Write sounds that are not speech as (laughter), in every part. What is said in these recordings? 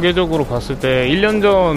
통계적으로 봤을 때 1년 전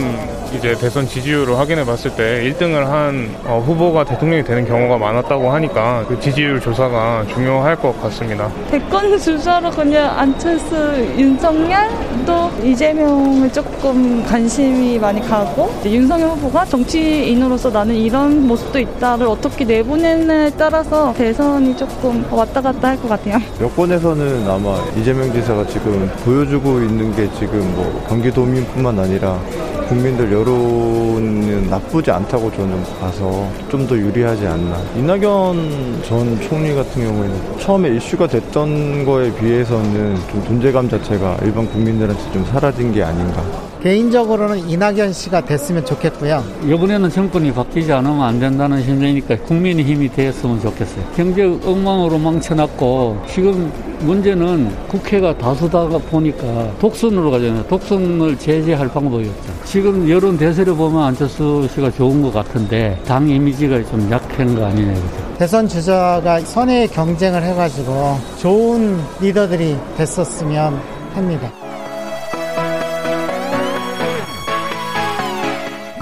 이제 대선 지지율을 확인해 봤을 때 1등을 한 어, 후보가 대통령이 되는 경우가 많았다고 하니까 그 지지율 조사가 중요할 것 같습니다. 대권 주자로 그냥 안철수, 윤석열 또 이재명을 조금 관심이 많이 가고 윤석열 후보가 정치인으로서 나는 이런 모습도 있다를 어떻게 내보내느냐에 따라서 대선이 조금 왔다 갔다 할 것 같아요. 여권에서는 아마 이재명 지사가 지금 보여주고 있는 게 지금 뭐 경기도민뿐만 아니라 국민들 여론은 나쁘지 않다고 저는 봐서 좀 더 유리하지 않나. 이낙연 전 총리 같은 경우에는 처음에 이슈가 됐던 거에 비해서는 좀 존재감 자체가 일반 국민들한테 좀 사라진 게 아닌가. 개인적으로는 이낙연 씨가 됐으면 좋겠고요. 이번에는 정권이 바뀌지 않으면 안 된다는 심정이니까 국민의 힘이 되었으면 좋겠어요. 경제 엉망으로 망쳐놨고 지금 문제는 국회가 다수다가 보니까 독선으로 가잖아요. 독선을 제재할 방법이 없죠. 지금 여론 대세를 보면 안철수 씨가 좋은 것 같은데 당 이미지가 좀 약한 거 아니냐 그죠. 대선 주자가 선의 경쟁을 해가지고 좋은 리더들이 됐었으면 합니다.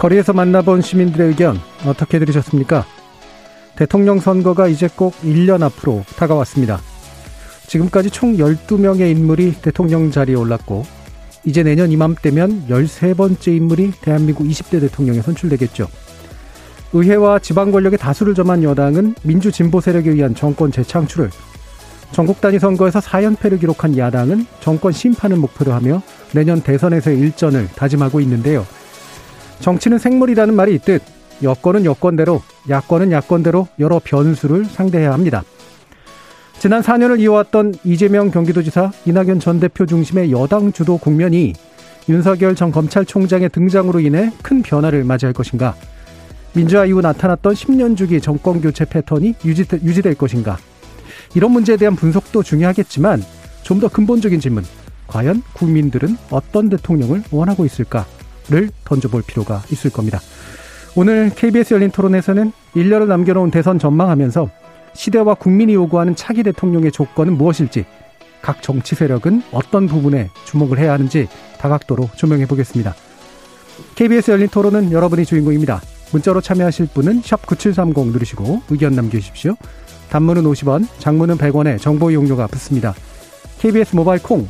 거리에서 만나본 시민들의 의견 어떻게 들으셨습니까? 대통령 선거가 이제 꼭 1년 앞으로 다가왔습니다. 지금까지 총 12명의 인물이 대통령 자리에 올랐고 이제 내년 이맘때면 13번째 인물이 대한민국 20대 대통령에 선출되겠죠. 의회와 지방 권력의 다수를 점한 여당은 민주 진보 세력에 의한 정권 재창출을 전국 단위 선거에서 4연패를 기록한 야당은 정권 심판을 목표로 하며 내년 대선에서의 일전을 다짐하고 있는데요. 정치는 생물이라는 말이 있듯 여권은 여권대로, 야권은 야권대로 여러 변수를 상대해야 합니다. 지난 4년을 이어왔던 이재명 경기도지사, 이낙연 전 대표 중심의 여당 주도 국면이 윤석열 전 검찰총장의 등장으로 인해 큰 변화를 맞이할 것인가? 민주화 이후 나타났던 10년 주기 정권 교체 패턴이 유지, 유지될 것인가? 이런 문제에 대한 분석도 중요하겠지만 좀 더 근본적인 질문. 과연 국민들은 어떤 대통령을 원하고 있을까 를 던져볼 필요가 있을 겁니다. 오늘 KBS 열린 토론에서는 1년을 남겨놓은 대선 전망하면서 시대와 국민이 요구하는 차기 대통령의 조건은 무엇일지, 각 정치 세력은 어떤 부분에 주목을 해야 하는지 다각도로 조명해 보겠습니다. KBS 열린 토론은 여러분이 주인공입니다. 문자로 참여하실 분은 9730 누르시고 의견 남겨주십시오. 단문은 50원, 장문은 100원에 정보 이용료가 붙습니다. KBS 모바일 콩,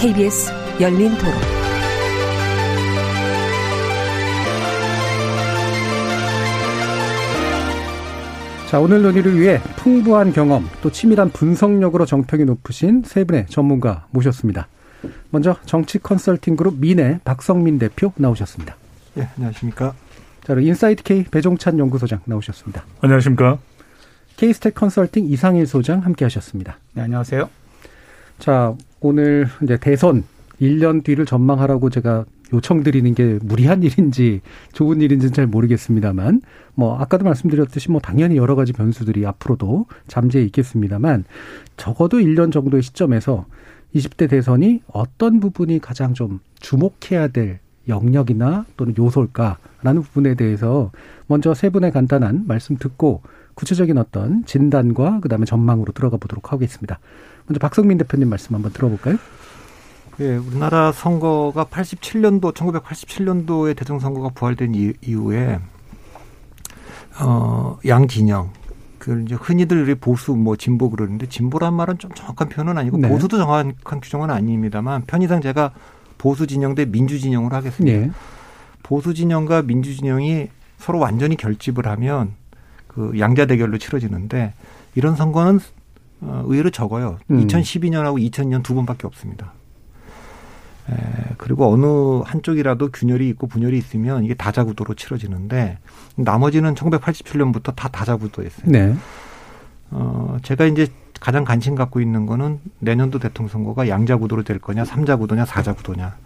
KBS 열린 토론. 자, 오늘 논의를 위해 풍부한 경험 또 치밀한 분석력으로 정평이 높으신 세 분의 전문가 모셨습니다. 먼저 정치 컨설팅 그룹 미네 박성민 대표 나오셨습니다. 예, 안녕하십니까. 자, 그리고 인사이트 K 배종찬 연구소장 나오셨습니다. 안녕하십니까. K스탯 컨설팅 이상일 소장 함께 하셨습니다. 네, 안녕하세요. 자, 오늘 이제 대선 1년 뒤를 전망하라고 제가 요청드리는 게 무리한 일인지 좋은 일인지는 잘 모르겠습니다만 뭐 아까도 말씀드렸듯이 뭐 당연히 여러 가지 변수들이 앞으로도 잠재해 있겠습니다만 적어도 1년 정도의 시점에서 20대 대선이 어떤 부분이 가장 좀 주목해야 될 영역이나 또는 요소일까라는 부분에 대해서 먼저 세 분의 간단한 말씀 듣고 구체적인 어떤 진단과 그다음에 전망으로 들어가 보도록 하겠습니다. 먼저 박성민 대표님 말씀 한번 들어볼까요? 예, 우리나라 선거가 87년도, 1987년도에 대통령 선거가 부활된 이후에, 어, 양 진영. 그 이제 흔히들 우리 보수 뭐 진보 그러는데 진보란 말은 좀 정확한 표현은 아니고 네. 보수도 정확한 규정은 아닙니다만 편의상 제가 보수 진영 대 민주 진영으로 하겠습니다. 네. 보수 진영과 민주 진영이 서로 완전히 결집을 하면 그 양자 대결로 치러지는데 이런 선거는 어, 의외로 적어요. 음. 2012년하고 2000년 두 번밖에 없습니다. 에, 그리고 어느 한쪽이라도 균열이 있고 분열이 있으면 이게 다자구도로 치러지는데 나머지는 1987년부터 다 다자구도였어요. 네. 어, 제가 이제 가장 관심 갖고 있는 거는 내년도 대통령 선거가 양자구도로 될 거냐, 삼자구도냐, 사자구도냐.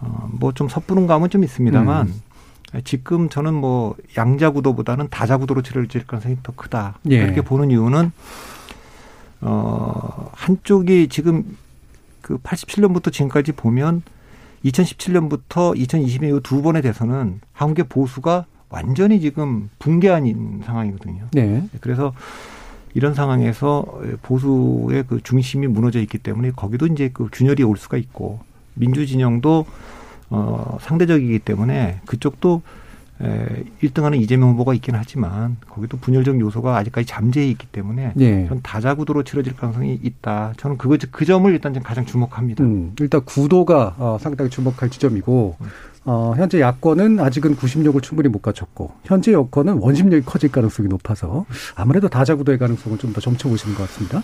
어, 뭐 좀 섣부른 감은 좀 있습니다만 음. 지금 저는 뭐 양자구도보다는 다자구도로 치러질 가능성이 더 크다. 예. 이렇게 보는 이유는 어, 한쪽이 지금 그 87년부터 지금까지 보면 2017년부터 2020년 두 번의 대선은 한국의 보수가 완전히 지금 붕괴한 상황이거든요. 네. 그래서 이런 상황에서 보수의 그 중심이 무너져 있기 때문에 거기도 이제 그 균열이 올 수가 있고 민주 진영도 어 상대적이기 때문에 그쪽도 에 1등하는 이재명 후보가 있긴 하지만 거기도 분열적 요소가 아직까지 잠재해 있기 때문에 예. 전 다자구도로 치러질 가능성이 있다. 저는 그거 그 점을 일단 좀 가장 주목합니다. 음, 일단 구도가 어, 상당히 주목할 지점이고 음. 어, 현재 야권은 아직은 구심력을 충분히 못 갖췄고 현재 여권은 원심력이 커질 가능성이 높아서 아무래도 다자구도의 가능성을 좀 더 점쳐보시는 것 같습니다.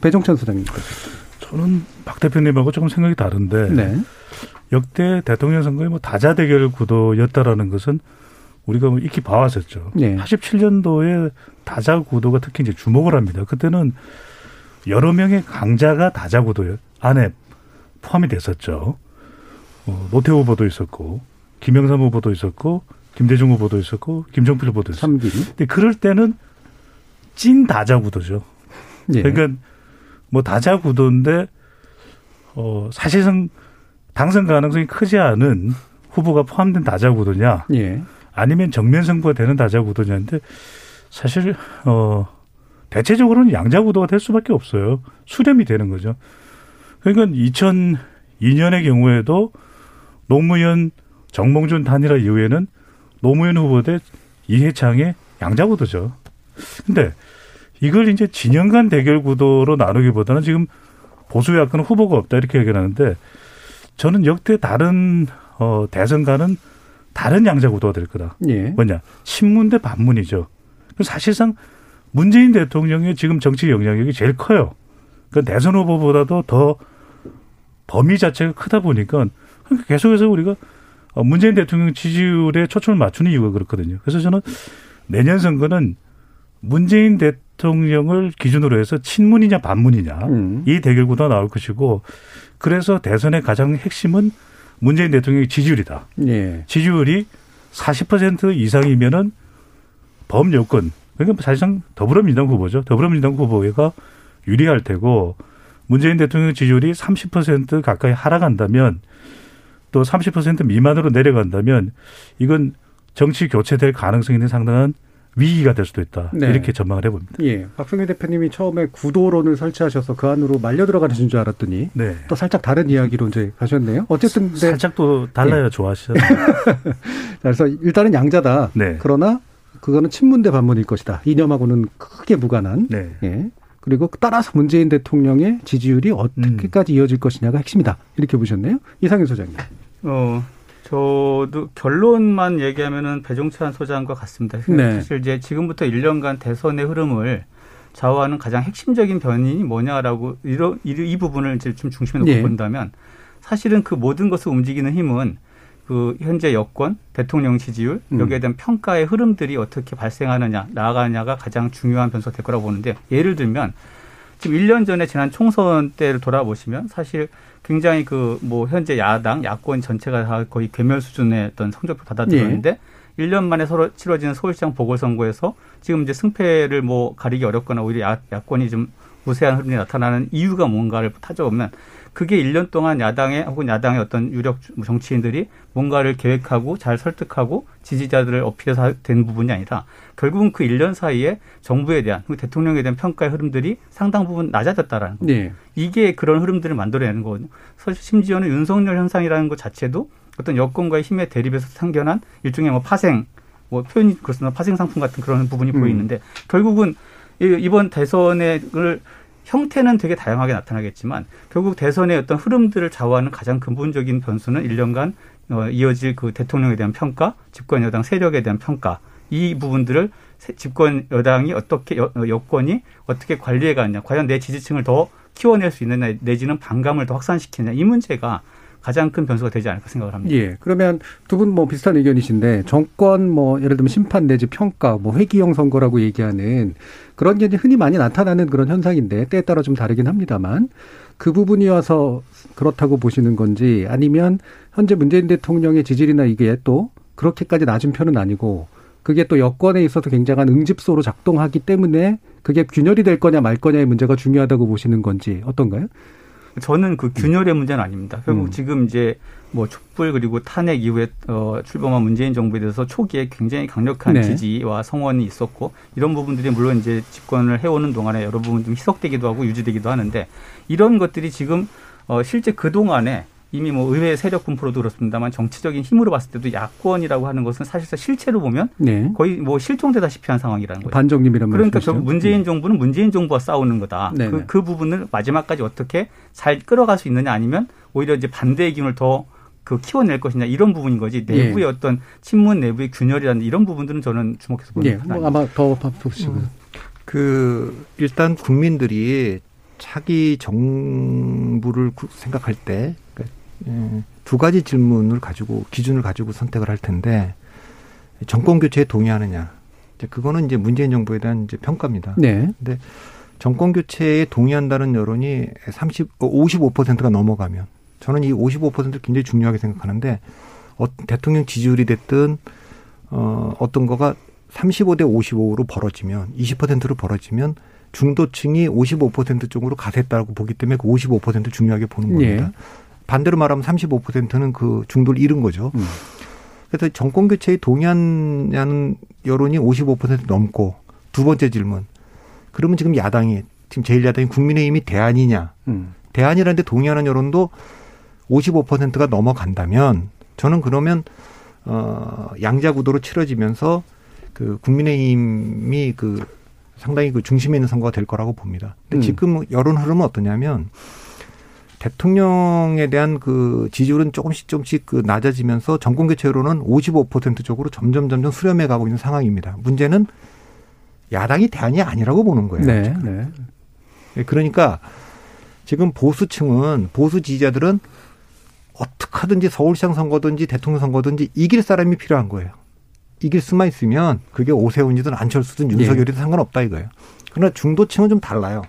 배종찬 소장님. 저는 박 대표님하고 조금 생각이 다른데 네. 역대 대통령 선거에 뭐 다자 대결 구도였다라는 것은 우리가 뭐 익히 봐왔었죠. 네. 87년도에 다자 구도가 특히 이제 주목을 합니다. 그때는 여러 명의 강자가 다자 구도 안에 포함이 됐었죠. 어, 노태 후보도 있었고 김영삼 후보도 있었고 김대중 후보도 있었고 김종필 후보도 있었고. 삼길이. 근데 그럴 때는 찐 다자 구도죠. 예. 그러니까 뭐 다자 구도인데 어 사실상 당선 가능성이 크지 않은 후보가 포함된 다자 구도냐, 예. 아니면 정면 승부가 되는 다자 구도냐인데 사실 어 대체적으로는 양자 구도가 될 수밖에 없어요. 수렴이 되는 거죠. 그러니까 2002년의 경우에도 노무현 정몽준 단일화 이후에는 노무현 후보 대 이해창의 양자 구도죠. 근데 이걸 이제 진영 간 대결 구도로 나누기보다는 지금 보수 야권 후보가 없다 이렇게 얘기하는데 저는 역대 다른 어 대선과는 다른 양자 구도가 될 거다. 예. 뭐냐 친문 대 반문이죠. 사실상 문재인 대통령의 지금 정치 영향력이 제일 커요. 그러니까 대선 후보보다도 더 범위 자체가 크다 보니까 그러니까 계속해서 우리가 어, 문재인 대통령 지지율에 초점을 맞추는 이유가 그렇거든요. 그래서 저는 내년 선거는 문재인 대통령을 기준으로 해서 친문이냐 반문이냐 음. 이 대결 구도가 나올 것이고 그래서 대선의 가장 핵심은 문재인 대통령의 지지율이다. 예. 지지율이 40% 이상이면은 범여권 그러니까 사실상 더불어민주당 후보죠. 더불어민주당 후보가 유리할 테고 문재인 대통령 지지율이 30% 가까이 하락한다면 또 30% 미만으로 내려간다면 이건 정치 교체될 가능성이 있는 상당한 위기가 될 수도 있다. 네. 이렇게 전망을 해봅니다. 예. 박성희 대표님이 처음에 구도론을 설치하셔서 그 안으로 말려 들어가는 줄 알았더니 네. 또 살짝 다른 이야기로 이제 가셨네요. 어쨌든 네. 살짝 또 달라요. 예. 좋아하시잖아요. (laughs) 그래서 일단은 양자다. 네. 그러나 그거는 친문 대 반문일 것이다. 이념하고는 크게 무관한. 네. 예. 그리고 따라서 문재인 대통령의 지지율이 어떻게까지 음. 이어질 것이냐가 핵심이다. 이렇게 보셨네요. 이상현 소장님. 어, 저도 결론만 얘기하면은 배종찬 소장과 같습니다. 네. 사실 이제 지금부터 1년간 대선의 흐름을 좌우하는 가장 핵심적인 변인이 뭐냐라고 이런 이, 부분을 이제 좀 중심에 놓고 네. 본다면 사실은 그 모든 것을 움직이는 힘은 그 현재 여권, 대통령 지지율 음. 여기에 대한 평가의 흐름들이 어떻게 발생하느냐 나아가느냐가 가장 중요한 변수가 될 거라고 보는데 예를 들면 지금 1년 전에 지난 총선 때를 돌아보시면 사실 굉장히 그 뭐 현재 야당, 야권 전체가 다 거의 괴멸 수준의 어떤 성적표 받아들였는데 예. 1년 만에 서로 치러지는 서울시장 보궐선거에서 지금 이제 승패를 뭐 가리기 어렵거나 오히려 야, 야권이 좀 우세한 흐름이 나타나는 이유가 뭔가를 따져보면 그게 1년 동안 야당의 혹은 야당의 어떤 유력 정치인들이 뭔가를 계획하고 잘 설득하고 지지자들을 어필해서 된 부분이 아니라 결국은 그 1년 사이에 정부에 대한 대통령에 대한 평가의 흐름들이 상당 부분 낮아졌다라는 거죠. 네. 이게 그런 흐름들을 만들어내는 거거든요. 사실 심지어는 윤석열 현상이라는 것 자체도 어떤 여권과의 힘의 대립에서 생겨난 일종의 뭐 파생 뭐 표현이 그렇습니다. 파생 상품 같은 그런 부분이 음. 보이는데 결국은 이번 대선을 형태는 되게 다양하게 나타나겠지만 결국 대선의 어떤 흐름들을 좌우하는 가장 근본적인 변수는 1년간 어, 이어질 그 대통령에 대한 평가, 집권 여당 세력에 대한 평가 이 부분들을 집권 여당이 어떻게 여, 어, 여권이 어떻게 관리해 가느냐, 과연 내 지지층을 더 키워낼 수 있느냐 내지는 반감을 더 확산시키느냐 이 문제가 가장 큰 변수가 되지 않을까 생각을 합니다. 예. 그러면 두 분 뭐 비슷한 의견이신데 정권 뭐 예를 들면 심판 내지 평가 뭐 회기형 선거라고 얘기하는 그런 게 흔히 많이 나타나는 그런 현상인데 때에 따라 좀 다르긴 합니다만 그 부분이 와서 그렇다고 보시는 건지 아니면 현재 문재인 대통령의 지지율이나 이게 또 그렇게까지 낮은 편은 아니고 그게 또 여권에 있어서 굉장한 응집소로 작동하기 때문에 그게 균열이 될 거냐 말 거냐의 문제가 중요하다고 보시는 건지 어떤가요? 저는 그 균열의 문제는 아닙니다. 결국 음. 지금 이제 뭐 촛불 그리고 탄핵 이후에 어 출범한 문재인 정부에 대해서 초기에 굉장히 강력한 네. 지지와 성원이 있었고 이런 부분들이 물론 이제 집권을 해오는 동안에 여러 부분 좀 희석되기도 하고 유지되기도 하는데 이런 것들이 지금 어 실제 그 동안에 이미 뭐 의회 세력 분포로도 그렇습니다만 정치적인 힘으로 봤을 때도 야권이라고 하는 것은 사실상 실체로 보면 네. 거의 뭐 실종되다시피 한 상황이라는 거죠. 반정님이란 그러니까 결국 문재인 네. 정부는 문재인 정부와 싸우는 거다. 네. 그, 그 부분을 마지막까지 어떻게 잘 끌어갈 수 있느냐 아니면 오히려 이제 반대의 기운을 더 그 키워낼 것이냐 이런 부분인 거지 예. 내부의 예. 어떤 친문 내부의 균열이라는 이런 부분들은 저는 주목해서 보는 예. 뭐 아마 더 보시고 음. 그 일단 국민들이 차기 정부를 생각할 때 예, 두 가지 질문을 가지고 기준을 가지고 선택을 할 텐데 정권 교체에 동의하느냐. 이제 그거는 이제 문재인 정부에 대한 이제 평가입니다. 네. 근데 정권 교체에 동의한다는 여론이 30 55%가 넘어가면 저는 이 55%를 굉장히 중요하게 생각하는데 어, 대통령 지지율이 됐든 어, 어떤 거가 35대 55로 벌어지면 20%로 벌어지면 중도층이 55% 쪽으로 가세했다고 보기 때문에 그 55% 중요하게 보는 겁니다. 예. 반대로 말하면 35%는 그 중도를 잃은 거죠. 음. 그래서 정권 교체에 동의하는 여론이 55% 넘고 두 번째 질문. 그러면 지금 야당이 지금 제일 야당이 국민의힘이 대안이냐? 음. 대안이라는 데 동의하는 여론도 55%가 넘어간다면 저는 그러면 어 양자 구도로 치러지면서 그 국민의힘이 그 상당히 그 중심에 있는 선거가 될 거라고 봅니다. 근데 음. 지금 여론 흐름은 어떠냐면 대통령에 대한 그 지지율은 조금씩 조금씩 그 낮아지면서 정권 교체로는 55% 쪽으로 점점 점점 수렴해 가고 있는 상황입니다. 문제는 야당이 대안이 아니라고 보는 거예요. 네, 네. 예, 그러니까 지금 보수층은 보수 지지자들은 어떻게 하든지 서울시장 선거든지 대통령 선거든지 이길 사람이 필요한 거예요. 이길 수만 있으면 그게 오세훈이든 안철수든 윤석열이든 네. 상관없다 이거예요. 그러나 중도층은 좀 달라요.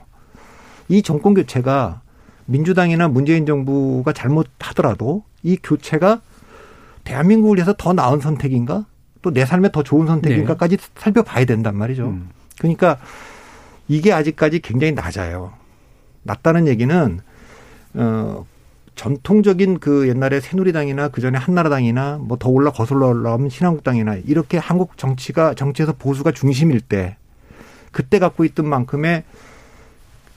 이 정권 교체가 민주당이나 문재인 정부가 잘못하더라도 이 교체가 대한민국을 위해서 더 나은 선택인가? 또 내 삶에 더 좋은 선택인가까지 네. 살펴봐야 된단 말이죠. 음. 그러니까 이게 아직까지 굉장히 낮아요. 낮다는 얘기는 어 전통적인 그 옛날에 새누리당이나 그 전에 한나라당이나 뭐 더 올라 거슬러 올라오면 신한국당이나 이렇게 한국 정치가 정치에서 보수가 중심일 때 그때 갖고 있던 만큼의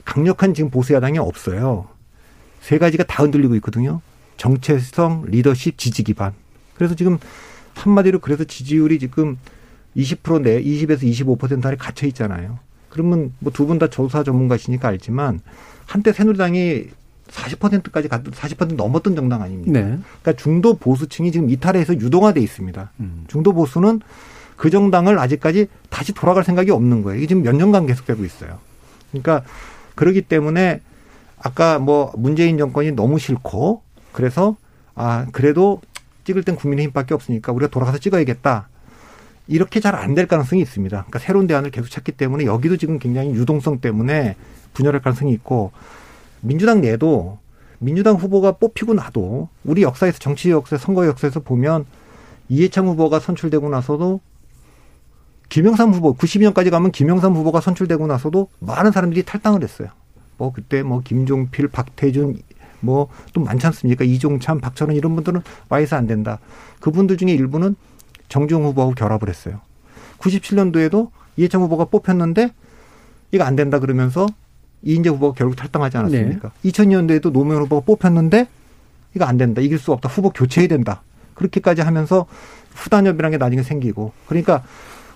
강력한 지금 보수 야당이 없어요. 세 가지가 다 흔들리고 있거든요. 정체성, 리더십, 지지 기반. 그래서 지금 한마디로 그래서 지지율이 지금 20%내 20에서 25% 안에 갇혀 있잖아요. 그러면 뭐 두 분 다 조사 전문가시니까 알지만 한때 새누리당이 40%까지 갔던 40% 넘었던 정당 아닙니까? 네. 그러니까 중도 보수층이 지금 이탈해서 유동화돼 있습니다. 음. 중도 보수는 그 정당을 아직까지 다시 돌아갈 생각이 없는 거예요. 이게 지금 몇 년간 계속되고 있어요. 그러니까 그러기 때문에 아까 뭐 문재인 정권이 너무 싫고 그래서 아 그래도 찍을 땐 국민의힘밖에 없으니까 우리가 돌아가서 찍어야겠다. 이렇게 잘 안 될 가능성이 있습니다. 그러니까 새로운 대안을 계속 찾기 때문에 여기도 지금 굉장히 유동성 때문에 분열할 가능성이 있고 민주당 내도 민주당 후보가 뽑히고 나도 우리 역사에서 정치 역사, 선거 역사에서 보면 이해창 후보가 선출되고 나서도 김영삼 후보 92년까지 가면 김영삼 후보가 선출되고 나서도 많은 사람들이 탈당을 했어요. 뭐 그때 뭐 김종필, 박태준 뭐 또 많지 않습니까? 이종찬, 박철원 이런 분들은 와이서 안 된다. 그분들 중에 일부는 정중 후보하고 결합을 했어요. 97년도에도 이해창 후보가 뽑혔는데 이거 안 된다 그러면서 이인재 후보가 결국 탈당하지 않았습니까? 네. 2000년도에도 노무현 후보가 뽑혔는데 이거 안 된다. 이길 수 없다. 후보 교체해야 된다. 그렇게까지 하면서 후단협이라는 게 나중에 생기고 그러니까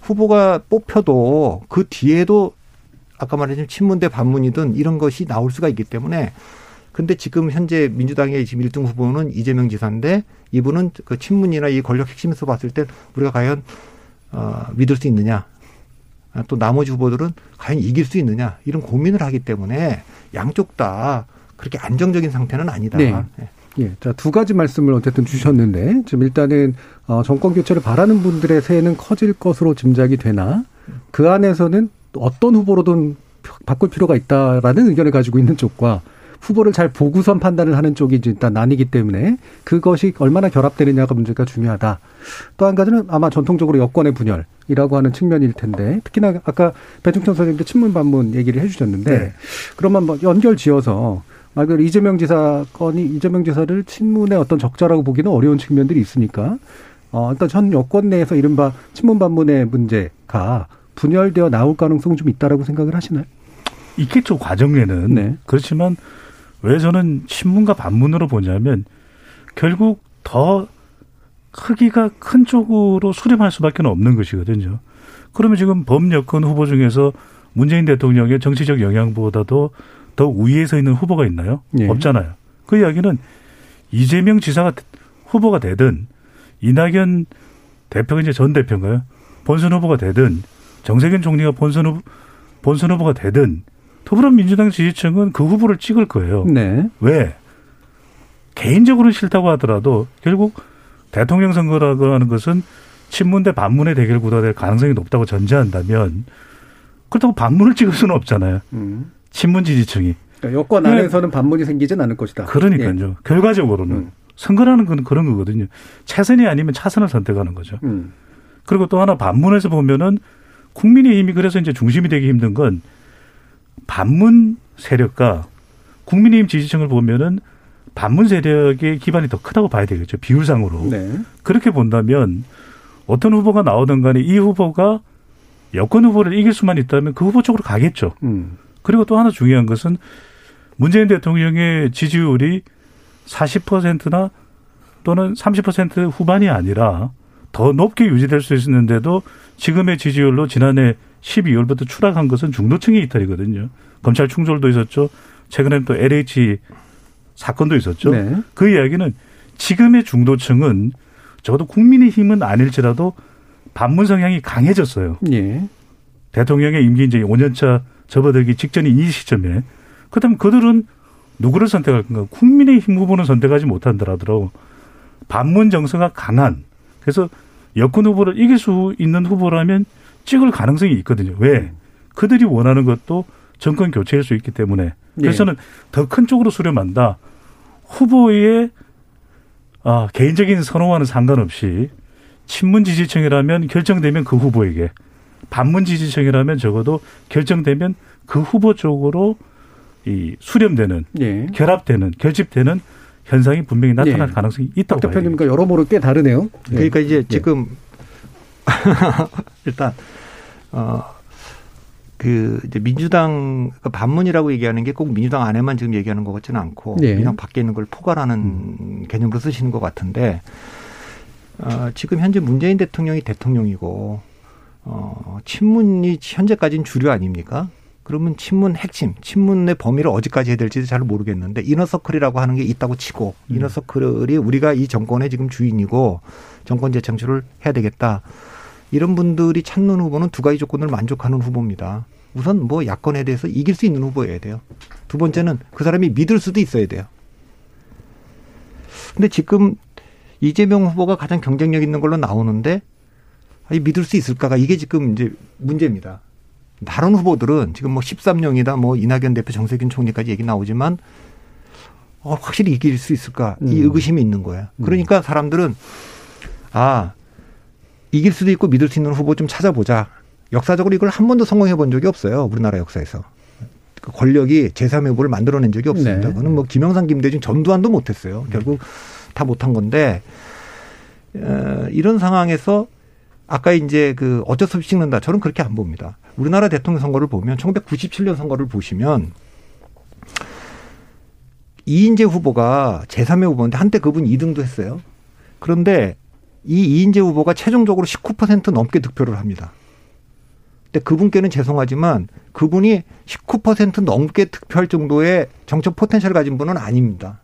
후보가 뽑혀도 그 뒤에도 아까 말했지만 친문대 반문이든 이런 것이 나올 수가 있기 때문에 근데 지금 현재 민주당의 지금 1등 후보는 이재명 지사인데 이분은 그 친문이나 이 권력 핵심에서 봤을 때 우리가 과연 어, 믿을 수 있느냐 아, 또 나머지 후보들은 과연 이길 수 있느냐 이런 고민을 하기 때문에 양쪽 다 그렇게 안정적인 상태는 아니다. 네. 네. 예, 자, 두 가지 말씀을 어쨌든 주셨는데, 지금 일단은, 어, 정권 교체를 바라는 분들의 세는 커질 것으로 짐작이 되나, 그 안에서는 어떤 후보로든 바꿀 필요가 있다라는 의견을 가지고 있는 쪽과 후보를 잘 보고선 판단을 하는 쪽이 일단 나뉘기 때문에 그것이 얼마나 결합되느냐가 문제가 중요하다. 또 한 가지는 아마 전통적으로 여권의 분열이라고 하는 측면일 텐데 특히나 아까 배충천 선생님도 친문 반문 얘기를 해주셨는데 네. 그러면 뭐 연결 지어서 말 그대로 이재명 지사 건이 이재명 지사를 친문의 어떤 적자라고 보기는 어려운 측면들이 있으니까 어 일단 전 여권 내에서 이른바 친문 반문의 문제가 분열되어 나올 가능성 좀 있다라고 생각을 하시나요? 있겠죠 과정에는 네. 그렇지만 왜 저는 신문과 반문으로 보냐면 결국 더 크기가 큰 쪽으로 수렴할 수밖에 없는 것이거든요. 그러면 지금 범여권 후보 중에서 문재인 대통령의 정치적 영향보다도 더 우위에 서 있는 후보가 있나요? 네. 없잖아요. 그 이야기는 이재명 지사가 후보가 되든 이낙연 대표가 이제 전 대표인가요? 본선 후보가 되든 정세균 총리가 본선 후보, 본선 후보가 되든 더불어민주당 지지층은 그 후보를 찍을 거예요. 네. 왜? 개인적으로는 싫다고 하더라도 결국 대통령 선거라고 하는 것은 친문 대 반문의 대결 구도가 될 가능성이 높다고 전제한다면 그렇다고 반문을 찍을 수는 없잖아요. 음. 친문 지지층이. 그러니까 여권 네. 안에서는 반문이 생기진 않을 것이다. 그러니까요. 예. 결과적으로는 음. 선거라는 건 그런 거거든요. 차선이 아니면 차선을 선택하는 거죠. 음. 그리고 또 하나 반문에서 보면은 국민의힘이 그래서 이제 중심이 되기 힘든 건 반문 세력과 국민의힘 지지층을 보면은 반문 세력의 기반이 더 크다고 봐야 되겠죠. 비율상으로. 네. 그렇게 본다면 어떤 후보가 나오든 간에 이 후보가 여권 후보를 이길 수만 있다면 그 후보 쪽으로 가겠죠. 음. 그리고 또 하나 중요한 것은 문재인 대통령의 지지율이 40%나 또는 30% 후반이 아니라 더 높게 유지될 수 있었는데도 지금의 지지율로 지난해 12월부터 추락한 것은 중도층의 이탈이거든요. 검찰 충돌도 있었죠. 최근에는 또 LH 사건도 있었죠. 네. 그 이야기는 지금의 중도층은 적어도 국민의 힘은 아닐지라도 반문 성향이 강해졌어요. 예. 대통령의 임기 이제 5년차 접어들기 직전인 이 시점에. 그렇다면 그들은 누구를 선택할 건가? 국민의 힘 후보는 선택하지 못한다라더라도 반문 정서가 강한 그래서 여권 후보를 이길 수 있는 후보라면 찍을 가능성이 있거든요. 왜? 그들이 원하는 것도 정권 교체일 수 있기 때문에. 그래서 는더큰 쪽으로 수렴한다. 후보의 아, 개인적인 선호와는 상관없이 친문 지지층이라면 결정되면 그 후보에게 반문 지지층이라면 적어도 결정되면 그 후보 쪽으로 이 수렴되는 예. 결합되는 결집되는 현상이 분명히 나타날 예. 가능성이 있다고 대표님과 여러모로 꽤 다르네요. 그러니까 이제 예. 지금 (laughs) 일단 어, 그 이제 민주당 그 반문이라고 얘기하는 게 꼭 민주당 안에만 지금 얘기하는 것 같지는 않고 네. 민주당 밖에 있는 걸 포괄하는 음. 개념으로 쓰시는 것 같은데 어, 지금 현재 문재인 대통령이 대통령이고 어, 친문이 현재까지는 주류 아닙니까? 그러면 친문 핵심, 친문의 범위를 어디까지 해야 될지도 잘 모르겠는데 이너서클이라고 하는 게 있다고 치고 음. 이너서클이 우리가 이 정권의 지금 주인이고 정권 재창출을 해야 되겠다. 이런 분들이 찾는 후보는 두 가지 조건을 만족하는 후보입니다. 우선 뭐 야권에 대해서 이길 수 있는 후보여야 돼요. 두 번째는 그 사람이 믿을 수도 있어야 돼요. 근데 지금 이재명 후보가 가장 경쟁력 있는 걸로 나오는데 아니 믿을 수 있을까가 이게 지금 이제 문제입니다. 다른 후보들은 지금 뭐 13명이다 뭐 이낙연 대표 정세균 총리까지 얘기 나오지만 어, 확실히 이길 수 있을까 이 음. 의구심이 있는 거예요. 그러니까 사람들은 아 이길 수도 있고 믿을 수 있는 후보 좀 찾아보자. 역사적으로 이걸 한 번도 성공해 본 적이 없어요. 우리나라 역사에서. 그 권력이 제3의 후보를 만들어낸 적이 없습니다. 네. 그거는 뭐 김영삼, 김대중 전두환도 못했어요. 결국 다 못한 건데 어, 이런 상황에서 아까 이제 그 어쩔 수 없이 찍는다. 저는 그렇게 안 봅니다. 우리나라 대통령 선거를 보면 1997년 선거를 보시면 이인재 후보가 제3의 후보인데 한때 그분 2등도 했어요. 그런데 이 이인재 후보가 최종적으로 19% 넘게 득표를 합니다. 근데 그분께는 죄송하지만 그분이 19% 넘게 득표할 정도의 정책 포텐셜을 가진 분은 아닙니다.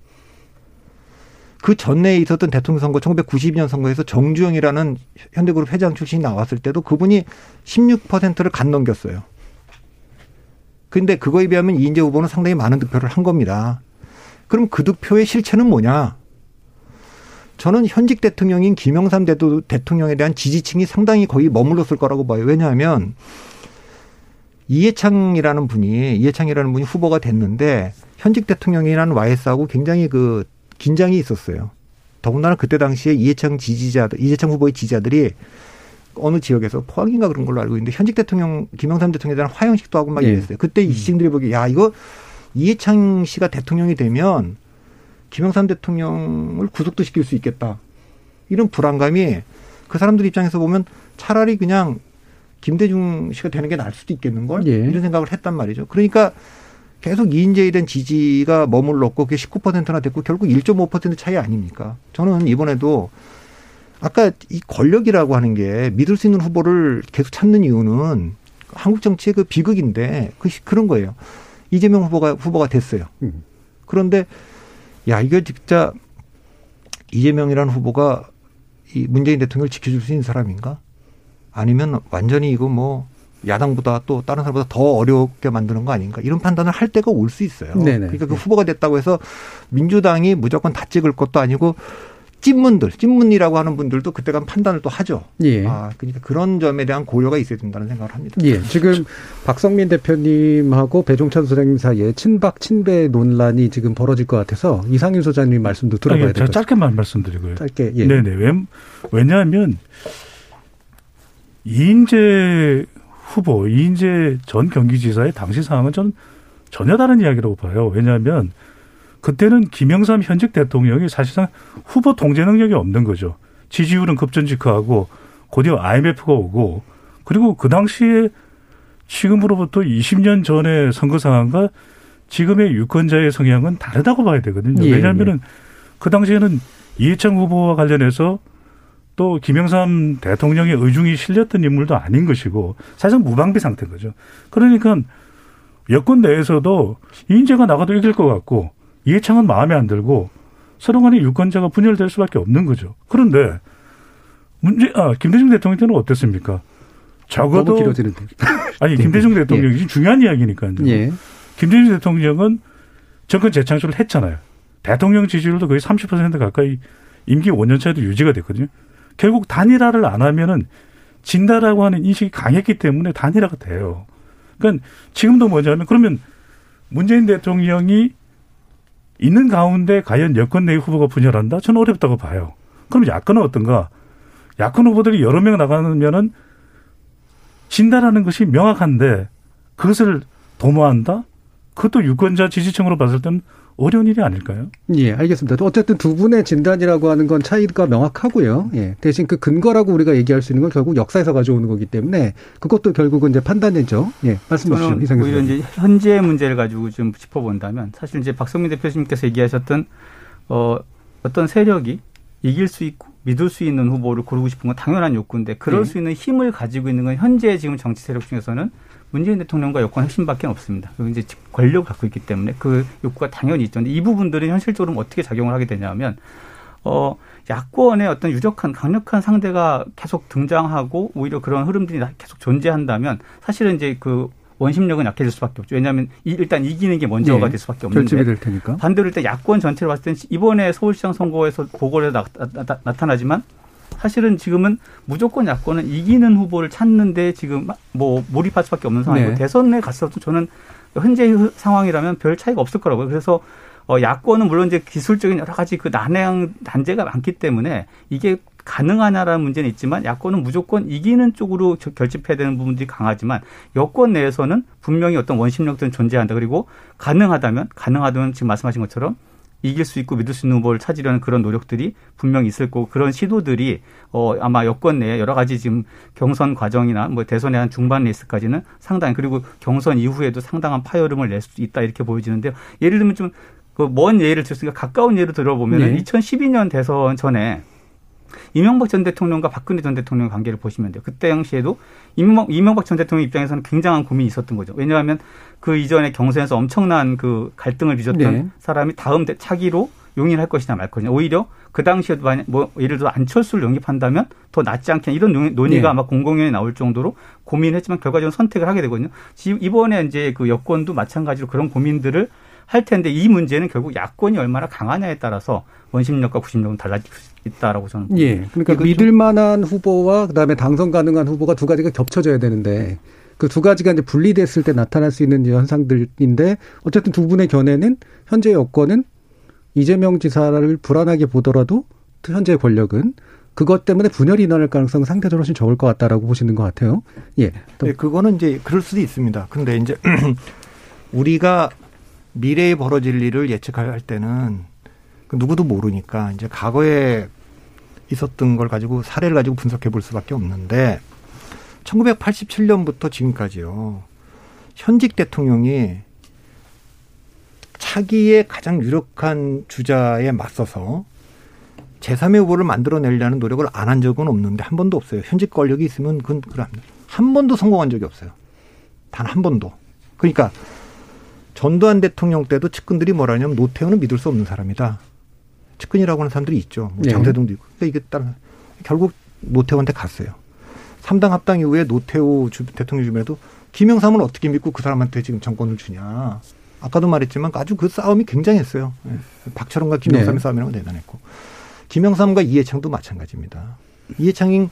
그 전에 있었던 대통령 선거 1992년 선거에서 정주영이라는 현대그룹 회장 출신이 나왔을 때도 그분이 16%를 간 넘겼어요. 근데 그거에 비하면 이인재 후보는 상당히 많은 득표를 한 겁니다. 그럼 그 득표의 실체는 뭐냐? 저는 현직 대통령인 김영삼 대통령에 대한 지지층이 상당히 거의 머물렀을 거라고 봐요. 왜냐하면 이해창이라는 분이 이해창이라는 분이 후보가 됐는데 현직 대통령이라는 YS하고 굉장히 그 긴장이 있었어요. 더군다나 그때 당시에 이해창 지지자들, 이해창 후보의 지지자들이 어느 지역에서 포항인가 그런 걸로 알고 있는데 현직 대통령 김영삼 대통령에 대한 화형식도 하고 막 예. 이랬어요. 그때 이 음. 지층들이 보기 야 이거 이해창 씨가 대통령이 되면 김영삼 대통령을 구속도 시킬 수 있겠다. 이런 불안감이 그 사람들 입장에서 보면 차라리 그냥 김대중 씨가 되는 게 나을 수도 있겠는 걸 예. 이런 생각을 했단 말이죠. 그러니까 계속 이인재에 대한 지지가 머물렀고 그게 19%나 됐고 결국 1.5% 차이 아닙니까? 저는 이번에도 아까 이 권력이라고 하는 게 믿을 수 있는 후보를 계속 찾는 이유는 한국 정치의 그 비극인데 그 그런 거예요. 이재명 후보가 후보가 됐어요. 음. 그런데 야 이게 진짜 이재명이라는 후보가 이 문재인 대통령을 지켜줄 수 있는 사람인가? 아니면 완전히 이거 뭐 야당보다 또 다른 사람보다 더 어렵게 만드는 거 아닌가 이런 판단을 할 때가 올 수 있어요. 네네. 그러니까 그 후보가 됐다고 해서 민주당이 무조건 다 찍을 것도 아니고 찐문들, 찐문이라고 하는 분들도 그때 가면 판단을 또 하죠. 예. 아, 그러니까 그런 점에 대한 고려가 있어야 된다는 생각을 합니다. 예. 지금 박성민 대표님하고 배종찬 소장님 사이에 친박 친배 논란이 지금 벌어질 것 같아서 이상윤 소장님 말씀도 들어봐야 될것 같아요. 짧게만 말씀드리고요. 짧게. 예. 네네. 왜, 왜냐하면 이인재 후보, 이인재 전 경기지사의 당시 상황은 전 전혀 다른 이야기라고 봐요. 왜냐하면 그때는 김영삼 현직 대통령이 사실상 후보 통제 능력이 없는 거죠. 지지율은 급전직하고 곧이어 IMF가 오고 그리고 그 당시에 지금으로부터 20년 전의 선거 상황과 지금의 유권자의 성향은 다르다고 봐야 되거든요. 예, 왜냐하면은 예. 그 당시에는 이해창 후보와 관련해서 또 김영삼 대통령의 의중이 실렸던 인물도 아닌 것이고 사실상 무방비 상태인 거죠. 그러니까 여권 내에서도 이인재가 나가도 이길 것 같고 이해창은 마음에 안 들고 서로 간에 유권자가 분열될 수밖에 없는 거죠. 그런데 문제 아 김대중 대통령 때는 어땠습니까? 적어도. (laughs) 아니 김대중 대통령이 예. 중요한 이야기니까요. 예. 김대중 대통령은 정권 재창출을 했잖아요. 대통령 지지율도 거의 30% 가까이 임기 5년 차에도 유지가 됐거든요. 결국 단일화를 안 하면은 진다라고 하는 인식이 강했기 때문에 단일화가 돼요. 그러니까 지금도 뭐냐면 그러면 문재인 대통령이 있는 가운데 과연 여권 내 후보가 분열한다? 저는 어렵다고 봐요. 그럼 야권은 어떤가? 야권 후보들이 여러 명 나가면은 진다라는 것이 명확한데 그것을 도모한다? 그것도 유권자 지지층으로 봤을 때는 어려운 일이 아닐까요? 예, 알겠습니다. 어쨌든 두 분의 진단이라고 하는 건 차이가 명확하고요. 예, 대신 그 근거라고 우리가 얘기할 수 있는 건 결국 역사에서 가져오는 거기 때문에 그것도 결국은 이제 판단이죠. 예, 말씀 주시죠. 이상규 오히려 이제 현재 문제를 가지고 좀 짚어본다면 사실 이제 박성민 대표님께서 얘기하셨던 어, 어떤 세력이 이길 수 있고 믿을 수 있는 후보를 고르고 싶은 건 당연한 욕구인데 그럴 네. 수 있는 힘을 가지고 있는 건 현재 지금 정치 세력 중에서는 문재인 대통령과 여권 핵심밖에 없습니다. 그리고 이제 권력을 갖고 있기 때문에 그 욕구가 당연히 있죠. 근데 이 부분들은 현실적으로 어떻게 작용을 하게 되냐면 어 야권의 어떤 유력한 강력한 상대가 계속 등장하고 오히려 그런 흐름들이 계속 존재한다면 사실은 이제 그 원심력은 약해질 수밖에 없죠. 왜냐하면 일단 이기는 게 먼저가 네. 될 수밖에 없는데 될 테니까. 반대로 일단 야권 전체를 봤을 때는 이번에 서울시장 선거에서 보궐에 나, 나, 나, 나타나지만 사실은 지금은 무조건 야권은 이기는 후보를 찾는데 지금 뭐 몰입할 수밖에 없는 상황이고 네. 대선에 갔어도 저는 현재 상황이라면 별 차이가 없을 거라고요. 그래서 어 야권은 물론 이제 기술적인 여러 가지 그 난해한 난제가 많기 때문에 이게 가능하냐라는 문제는 있지만 야권은 무조건 이기는 쪽으로 결집해야 되는 부분들이 강하지만 여권 내에서는 분명히 어떤 원심력들은 존재한다. 그리고 가능하다면 가능하다면 지금 말씀하신 것처럼 이길 수 있고 믿을 수 있는 후보를 찾으려는 그런 노력들이 분명히 있을 거고 그런 시도들이 어 아마 여권 내에 여러 가지 지금 경선 과정이나 뭐 대선의 한 중반 레이스까지는 상당히 그리고 경선 이후에도 상당한 파열음을 낼 수 있다 이렇게 보여지는데요. 예를 들면 좀그먼 예를 들었으니까 가까운 예를 들어보면 네. 2012년 대선 전에 이명박 전 대통령과 박근혜 전 대통령 관계를 보시면 돼요. 그때 당시에도 이명박, 이명박 전 대통령 입장에서는 굉장한 고민이 있었던 거죠. 왜냐하면 그 이전에 경선에서 엄청난 그 갈등을 빚었던 네. 사람이 다음 차기로 용인할 것이냐 말 것이냐. 오히려 그 당시에도 만약 뭐 예를 들어 안철수를 영입한다면 더 낫지 않겠냐 이런 논의가 네. 아마 공공연히 나올 정도로 고민했지만 결과적으로 선택을 하게 되거든요. 이번에 이제 그 여권도 마찬가지로 그런 고민들을 할 텐데 이 문제는 결국 야권이 얼마나 강하냐에 따라서 원심력과 구심력은 달라질 수 있다라고 저는 예. 그러니까 믿을 만한 후보와 그다음에 당선 가능한 후보가 두 가지가 겹쳐져야 되는데 그 두 가지가 이제 분리됐을 때 나타날 수 있는 현상들인데 어쨌든 두 분의 견해는 현재 여권은 이재명 지사를 불안하게 보더라도 현재 권력은 그것 때문에 분열이 일어날 가능성은 상대적으로 훨씬 적을 것 같다라고 보시는 것 같아요. 예. 네, 그거는 이제 그럴 수도 있습니다. 근데 이제 (clears throat) 우리가 미래에 벌어질 일을 예측할 때는 그 누구도 모르니까 이제 과거에 있었던 걸 가지고 사례를 가지고 분석해 볼 수밖에 없는데 1987년부터 지금까지요. 현직 대통령이 차기의 가장 유력한 주자에 맞서서 제3의 후보를 만들어내려는 노력을 안 한 적은 없는데 한 번도 없어요. 현직 권력이 있으면 그건 그럽니다. 한 번도 성공한 적이 없어요. 단 한 번도. 그러니까 전두환 대통령 때도 측근들이 뭐라냐면 노태우는 믿을 수 없는 사람이다. 측근이라고 하는 사람들이 있죠. 뭐 네. 장세동도 있고. 그러니까 이게 따라 결국 노태우한테 갔어요. 3당 합당 이후에 노태우 대통령 주변에도 김영삼은 어떻게 믿고 그 사람한테 지금 정권을 주냐. 아까도 말했지만 아주 그 싸움이 굉장했어요. 예. 박철원과 김영삼의 네. 싸움이라고 대단했고. 김영삼과 이해창도 마찬가지입니다. 이해창이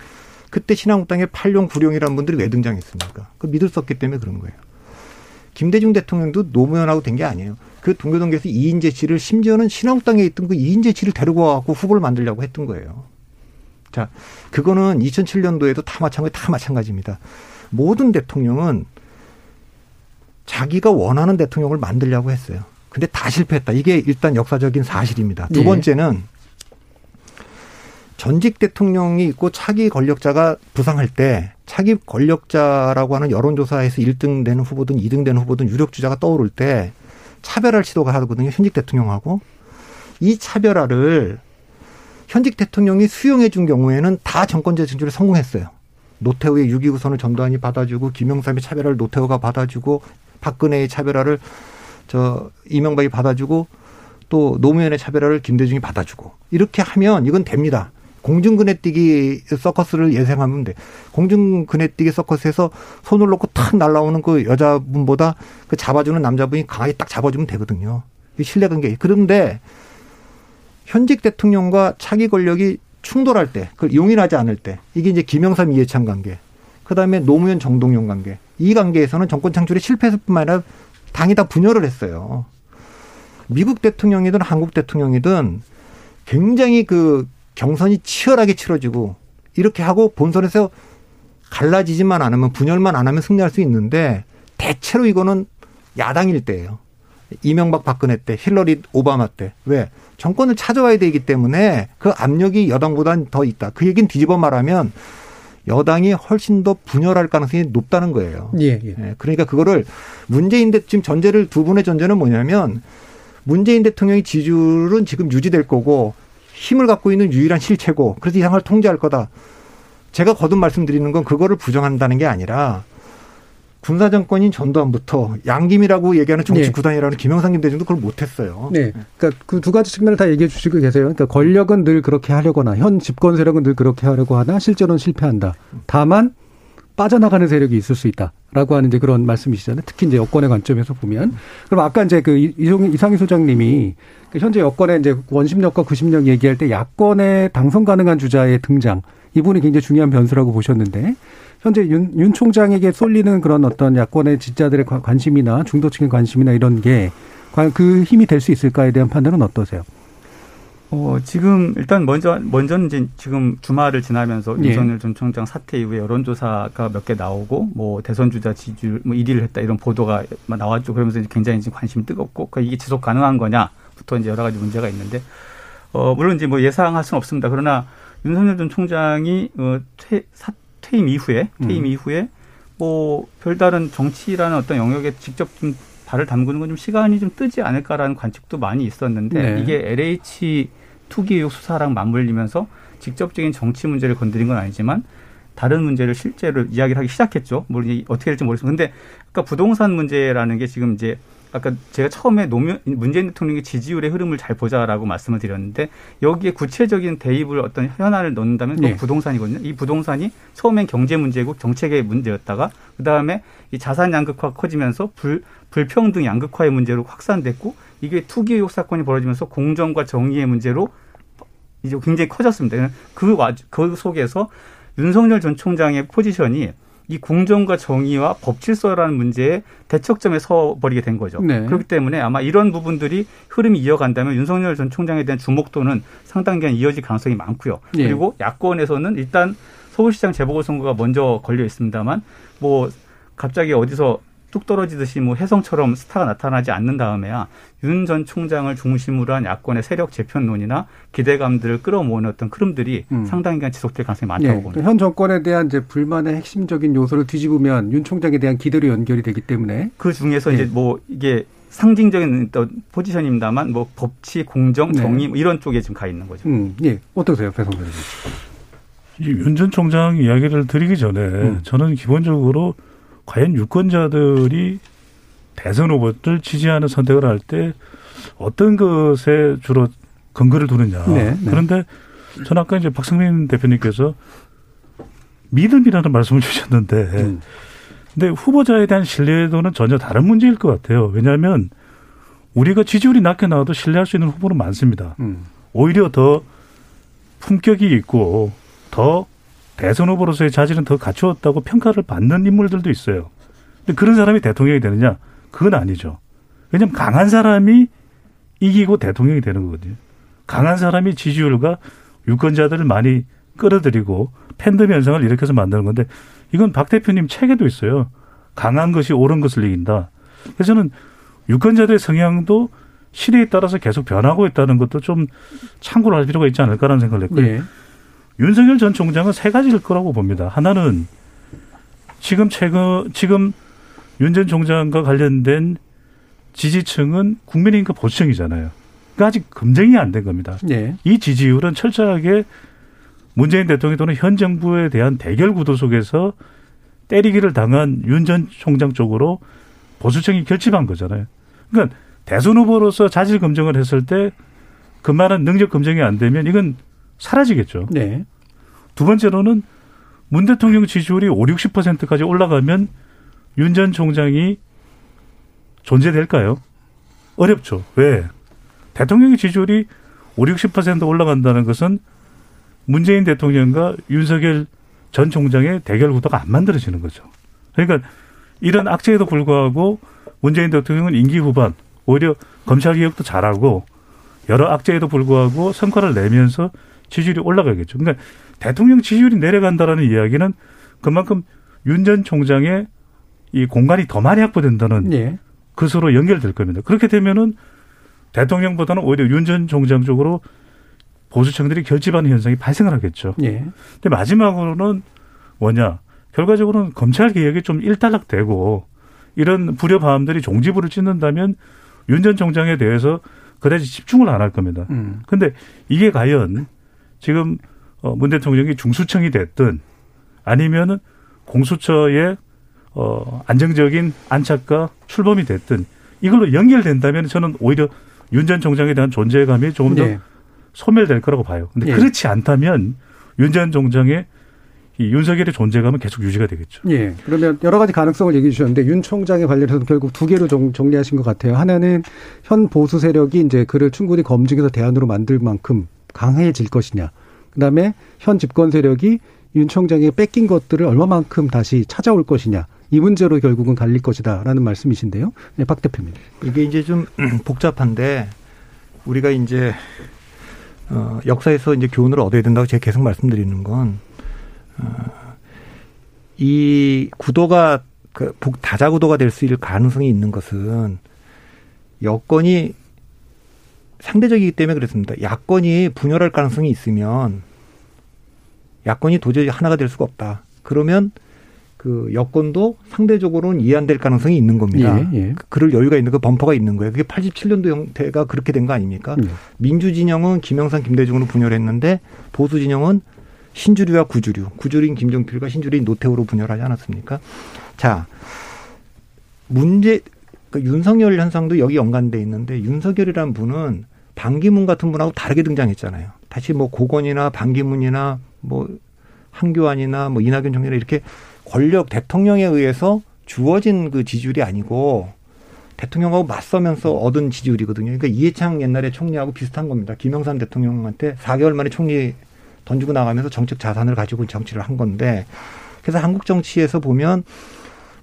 그때 신한국당의 팔룡 구룡이라는 분들이 왜 등장했습니까? 그 믿을 수 없기 때문에 그런 거예요. 김대중 대통령도 노무현하고 된 게 아니에요. 그 동교동계에서 이인재 씨를 심지어는 신한국당에 있던 그 이인재 씨를 데리고 와갖고 후보를 만들려고 했던 거예요. 자, 그거는 2007년도에도 다 마찬가지, 다 마찬가지입니다. 모든 대통령은 자기가 원하는 대통령을 만들려고 했어요. 근데 다 실패했다. 이게 일단 역사적인 사실입니다. 두 예. 번째는 전직 대통령이 있고 차기 권력자가 부상할 때 차기 권력자라고 하는 여론조사에서 1등 되는 후보든 2등 되는 후보든 유력 주자가 떠오를 때 차별할 시도가 하거든요. 현직 대통령하고. 이 차별화를 현직 대통령이 수용해 준 경우에는 다 정권제 진출에 성공했어요. 노태우의 6.29선을 전두환이 받아주고 김영삼의 차별화를 노태우가 받아주고 박근혜의 차별화를 저 이명박이 받아주고 또 노무현의 차별화를 김대중이 받아주고 이렇게 하면 이건 됩니다. 공중 그네뛰기 서커스를 예상하면 돼. 공중 그네뛰기 서커스에서 손을 놓고 탁 날라오는 그 여자분보다 그 잡아주는 남자분이 강하게 딱 잡아주면 되거든요. 신뢰관계. 그런데 현직 대통령과 차기 권력이 충돌할 때, 그걸 용인하지 않을 때, 이게 이제 김영삼 이해창 관계, 그 다음에 노무현 정동영 관계, 이 관계에서는 정권 창출에 실패했을 뿐만 아니라 당이 다 분열을 했어요. 미국 대통령이든 한국 대통령이든 굉장히 그 경선이 치열하게 치러지고 이렇게 하고 본선에서 갈라지지만 않으면 분열만 안 하면 승리할 수 있는데 대체로 이거는 야당일 때예요. 이명박 박근혜 때, 힐러리 오바마 때. 왜? 정권을 찾아와야 되기 때문에 그 압력이 여당보다는 더 있다. 그 얘기는 뒤집어 말하면 여당이 훨씬 더 분열할 가능성이 높다는 거예요. 예, 예. 예 그러니까 그거를 문재인 대 지금 전제를 두 분의 전제는 뭐냐면 문재인 대통령의 지지율은 지금 유지될 거고 힘을 갖고 있는 유일한 실체고 그래서 이 상황을 통제할 거다. 제가 거듭 말씀드리는 건 그거를 부정한다는 게 아니라 군사 정권인 전두환부터 양김이라고 얘기하는 정치 네. 구단이라는 김영삼 김대중도 그걸 못했어요. 네. 그러니까 그 두 가지 측면을 다 얘기해 주시고 계세요. 그러니까 권력은 늘 그렇게 하려거나 현 집권 세력은 늘 그렇게 하려고 하나 실제로는 실패한다. 다만 빠져나가는 세력이 있을 수 있다라고 하는 이제 그런 말씀이시잖아요. 특히 이제 여권의 관점에서 보면 그럼 아까 이제 그 이상희 소장님이 그 현재 여권의 이제 원심력과 구심력 얘기할 때 야권의 당선 가능한 주자의 등장 이 부분이 굉장히 중요한 변수라고 보셨는데 현재 윤, 윤 총장에게 쏠리는 그런 어떤 야권의 지자들의 관심이나 중도층의 관심이나 이런 게 과연 그 힘이 될 수 있을까에 대한 판단은 어떠세요? 어, 지금 일단 먼저 먼저는 이제 지금 주말을 지나면서 예. 윤석열 전 총장 사퇴 이후에 여론조사가 몇 개 나오고 뭐 대선 주자 지지율 뭐 1위를 했다 이런 보도가 나왔죠. 그러면서 굉장히 지금 관심이 뜨겁고 그러니까 이게 지속 가능한 거냐부터 이제 여러 가지 문제가 있는데 어 물론 이제 뭐 예상할 수는 없습니다. 그러나 윤석열 전 총장이 어, 퇴, 사, 퇴임 이후에 퇴임 음. 이후에 뭐 별다른 정치라는 어떤 영역에 직접 좀 발을 담그는 건 좀 시간이 좀 뜨지 않을까라는 관측도 많이 있었는데 네. 이게 LH 투기 의혹 수사랑 맞물리면서 직접적인 정치 문제를 건드린 건 아니지만 다른 문제를 실제로 이야기를 하기 시작했죠. 물론 어떻게 될지 모르겠습니다. 근데 아까 부동산 문제라는 게 지금 이제 아까 제가 처음에 노무현 문재인 대통령의 지지율의 흐름을 잘 보자라고 말씀을 드렸는데 여기에 구체적인 대입을 어떤 현안을 넣는다면 또 네. 부동산이거든요. 이 부동산이 처음엔 경제 문제고 정책의 문제였다가 그 다음에 이 자산 양극화가 커지면서 불 불평등 양극화의 문제로 확산됐고 이게 투기 의혹 사건이 벌어지면서 공정과 정의의 문제로 이제 굉장히 커졌습니다. 그, 와, 그 속에서 윤석열 전 총장의 포지션이 이 공정과 정의와 법질서라는 문제에 대척점에 서버리게 된 거죠. 네. 그렇기 때문에 아마 이런 부분들이 흐름이 이어간다면 윤석열 전 총장에 대한 주목도는 상당 기간 이어질 가능성이 많고요. 네. 그리고 야권에서는 일단 서울시장 재보궐선거가 먼저 걸려 있습니다만 뭐 갑자기 어디서 뚝 떨어지듯이 뭐 혜성처럼 스타가 나타나지 않는 다음에야 윤 전 총장을 중심으로 한 야권의 세력 재편론이나 기대감들을 끌어모으는 어떤 흐름들이 음. 상당 기간 지속될 가능성이 많다고 네. 봅니다. 현 정권에 대한 이제 불만의 핵심적인 요소를 뒤집으면 윤 총장에 대한 기대로 연결이 되기 때문에 그 중에서 네. 이제 뭐 이게 상징적인 어떤 포지션입니다만 뭐 법치, 공정, 네. 정의 네. 이런 쪽에 지금 가 있는 거죠. 음, 예. 어떠세요, 배성재 윤전 총장 이야기를 드리기 전에 음. 저는 기본적으로 과연 유권자들이 대선 후보를 지지하는 선택을 할 때 어떤 것에 주로 근거를 두느냐. 네, 네. 그런데 전 아까 이제 박성민 대표님께서 믿음이라는 말씀을 주셨는데 음. 근데 후보자에 대한 신뢰도는 전혀 다른 문제일 것 같아요. 왜냐하면 우리가 지지율이 낮게 나와도 신뢰할 수 있는 후보는 많습니다. 음. 오히려 더 품격이 있고 더 대선 후보로서의 자질은 더 갖추었다고 평가를 받는 인물들도 있어요. 근데 그런 사람이 대통령이 되느냐? 그건 아니죠. 왜냐하면 강한 사람이 이기고 대통령이 되는 거거든요. 강한 사람이 지지율과 유권자들을 많이 끌어들이고 팬덤 현상을 일으켜서 만드는 건데 이건 박 대표님 책에도 있어요. 강한 것이 옳은 것을 이긴다. 그래서 저는 유권자들의 성향도 시대에 따라서 계속 변하고 있다는 것도 좀 참고를 할 필요가 있지 않을까라는 생각을 했고요. 네. 윤석열 전 총장은 세 가지일 거라고 봅니다. 하나는 지금 최근 지금 윤 전 총장과 관련된 지지층은 국민의힘과 보수층이잖아요. 그러니까 아직 검증이 안 된 겁니다. 네. 이 지지율은 철저하게 문재인 대통령 또는 현 정부에 대한 대결 구도 속에서 때리기를 당한 윤 전 총장 쪽으로 보수층이 결집한 거잖아요. 그러니까 대선 후보로서 자질 검증을 했을 때 그만한 능력 검증이 안 되면 이건 사라지겠죠. 네. 두 번째로는 문 대통령 지지율이 5, 60%까지 올라가면 윤 전 총장이 존재될까요? 어렵죠. 왜? 대통령의 지지율이 5, 60% 올라간다는 것은 문재인 대통령과 윤석열 전 총장의 대결 구도가 안 만들어지는 거죠. 그러니까 이런 악재에도 불구하고 문재인 대통령은 임기 후반 오히려 검찰 개혁도 잘하고 여러 악재에도 불구하고 성과를 내면서 지지율이 올라가겠죠. 그러니까 대통령 지지율이 내려간다라는 이야기는 그만큼 윤 전 총장의 이 공간이 더 많이 확보된다는 예. 그것으로 연결될 겁니다. 그렇게 되면은 대통령보다는 오히려 윤 전 총장 쪽으로 보수층들이 결집하는 현상이 발생을 하겠죠. 예. 근데 마지막으로는 뭐냐? 결과적으로는 검찰 개혁이 좀 일단락되고 이런 불협화음들이 종지부를 찍는다면 윤 전 총장에 대해서 그다지 집중을 안 할 겁니다. 음. 근데 이게 과연 지금 어, 문 대통령이 중수청이 됐든 아니면은 공수처의 어, 안정적인 안착과 출범이 됐든 이걸로 연결된다면 저는 오히려 윤 전 총장에 대한 존재감이 조금 더 네. 소멸될 거라고 봐요. 근데 네. 그렇지 않다면 윤 전 총장의 이 윤석열의 존재감은 계속 유지가 되겠죠. 예. 그러면 여러 가지 가능성을 얘기해 주셨는데 윤 총장에 관련해서는 결국 두 개로 정, 정리하신 것 같아요. 하나는 현 보수 세력이 이제 그를 충분히 검증해서 대안으로 만들 만큼 강해질 것이냐. 그다음에 현 집권 세력이 윤 총장에게 뺏긴 것들을 얼마만큼 다시 찾아올 것이냐. 이 문제로 결국은 갈릴 것이다라는 말씀이신데요. 네, 박 대표님. 이게 이제 좀 (clears throat) 복잡한데 우리가 이제 어, 역사에서 이제 교훈을 얻어야 된다고 제가 계속 말씀드리는 건, 어, 이 구도가, 그, 다자 구도가 될 수 있을 가능성이 있는 것은 여건이 상대적이기 때문에 그렇습니다. 야권이 분열할 가능성이 있으면 야권이 도저히 하나가 될 수가 없다. 그러면 그 여권도 상대적으로는 이해안될 가능성이 있는 겁니다. 예, 예. 그럴 여유가 있는 그 범퍼가 있는 거예요. 그게 87년도 형태가 그렇게 된 거 아닙니까? 예. 민주 진영은 김영삼, 김대중으로 분열했는데 보수 진영은 신주류와 구주류, 구주류인 김종필과 신주류인 노태우로 분열하지 않았습니까? 자, 문제 그 윤석열 현상도 여기 연관돼 있는데 윤석열이란 분은 반기문 같은 분하고 다르게 등장했잖아요. 다시 뭐 고건이나 반기문이나 뭐 한교안이나 뭐 이낙연 총리나 이렇게 권력 대통령에 의해서 주어진 그 지지율이 아니고 대통령하고 맞서면서 얻은 지지율이거든요. 그러니까 이해창 옛날에 총리하고 비슷한 겁니다. 김영삼 대통령한테 4개월 만에 총리 던지고 나가면서 정책 자산을 가지고 정치를 한 건데 그래서 한국 정치에서 보면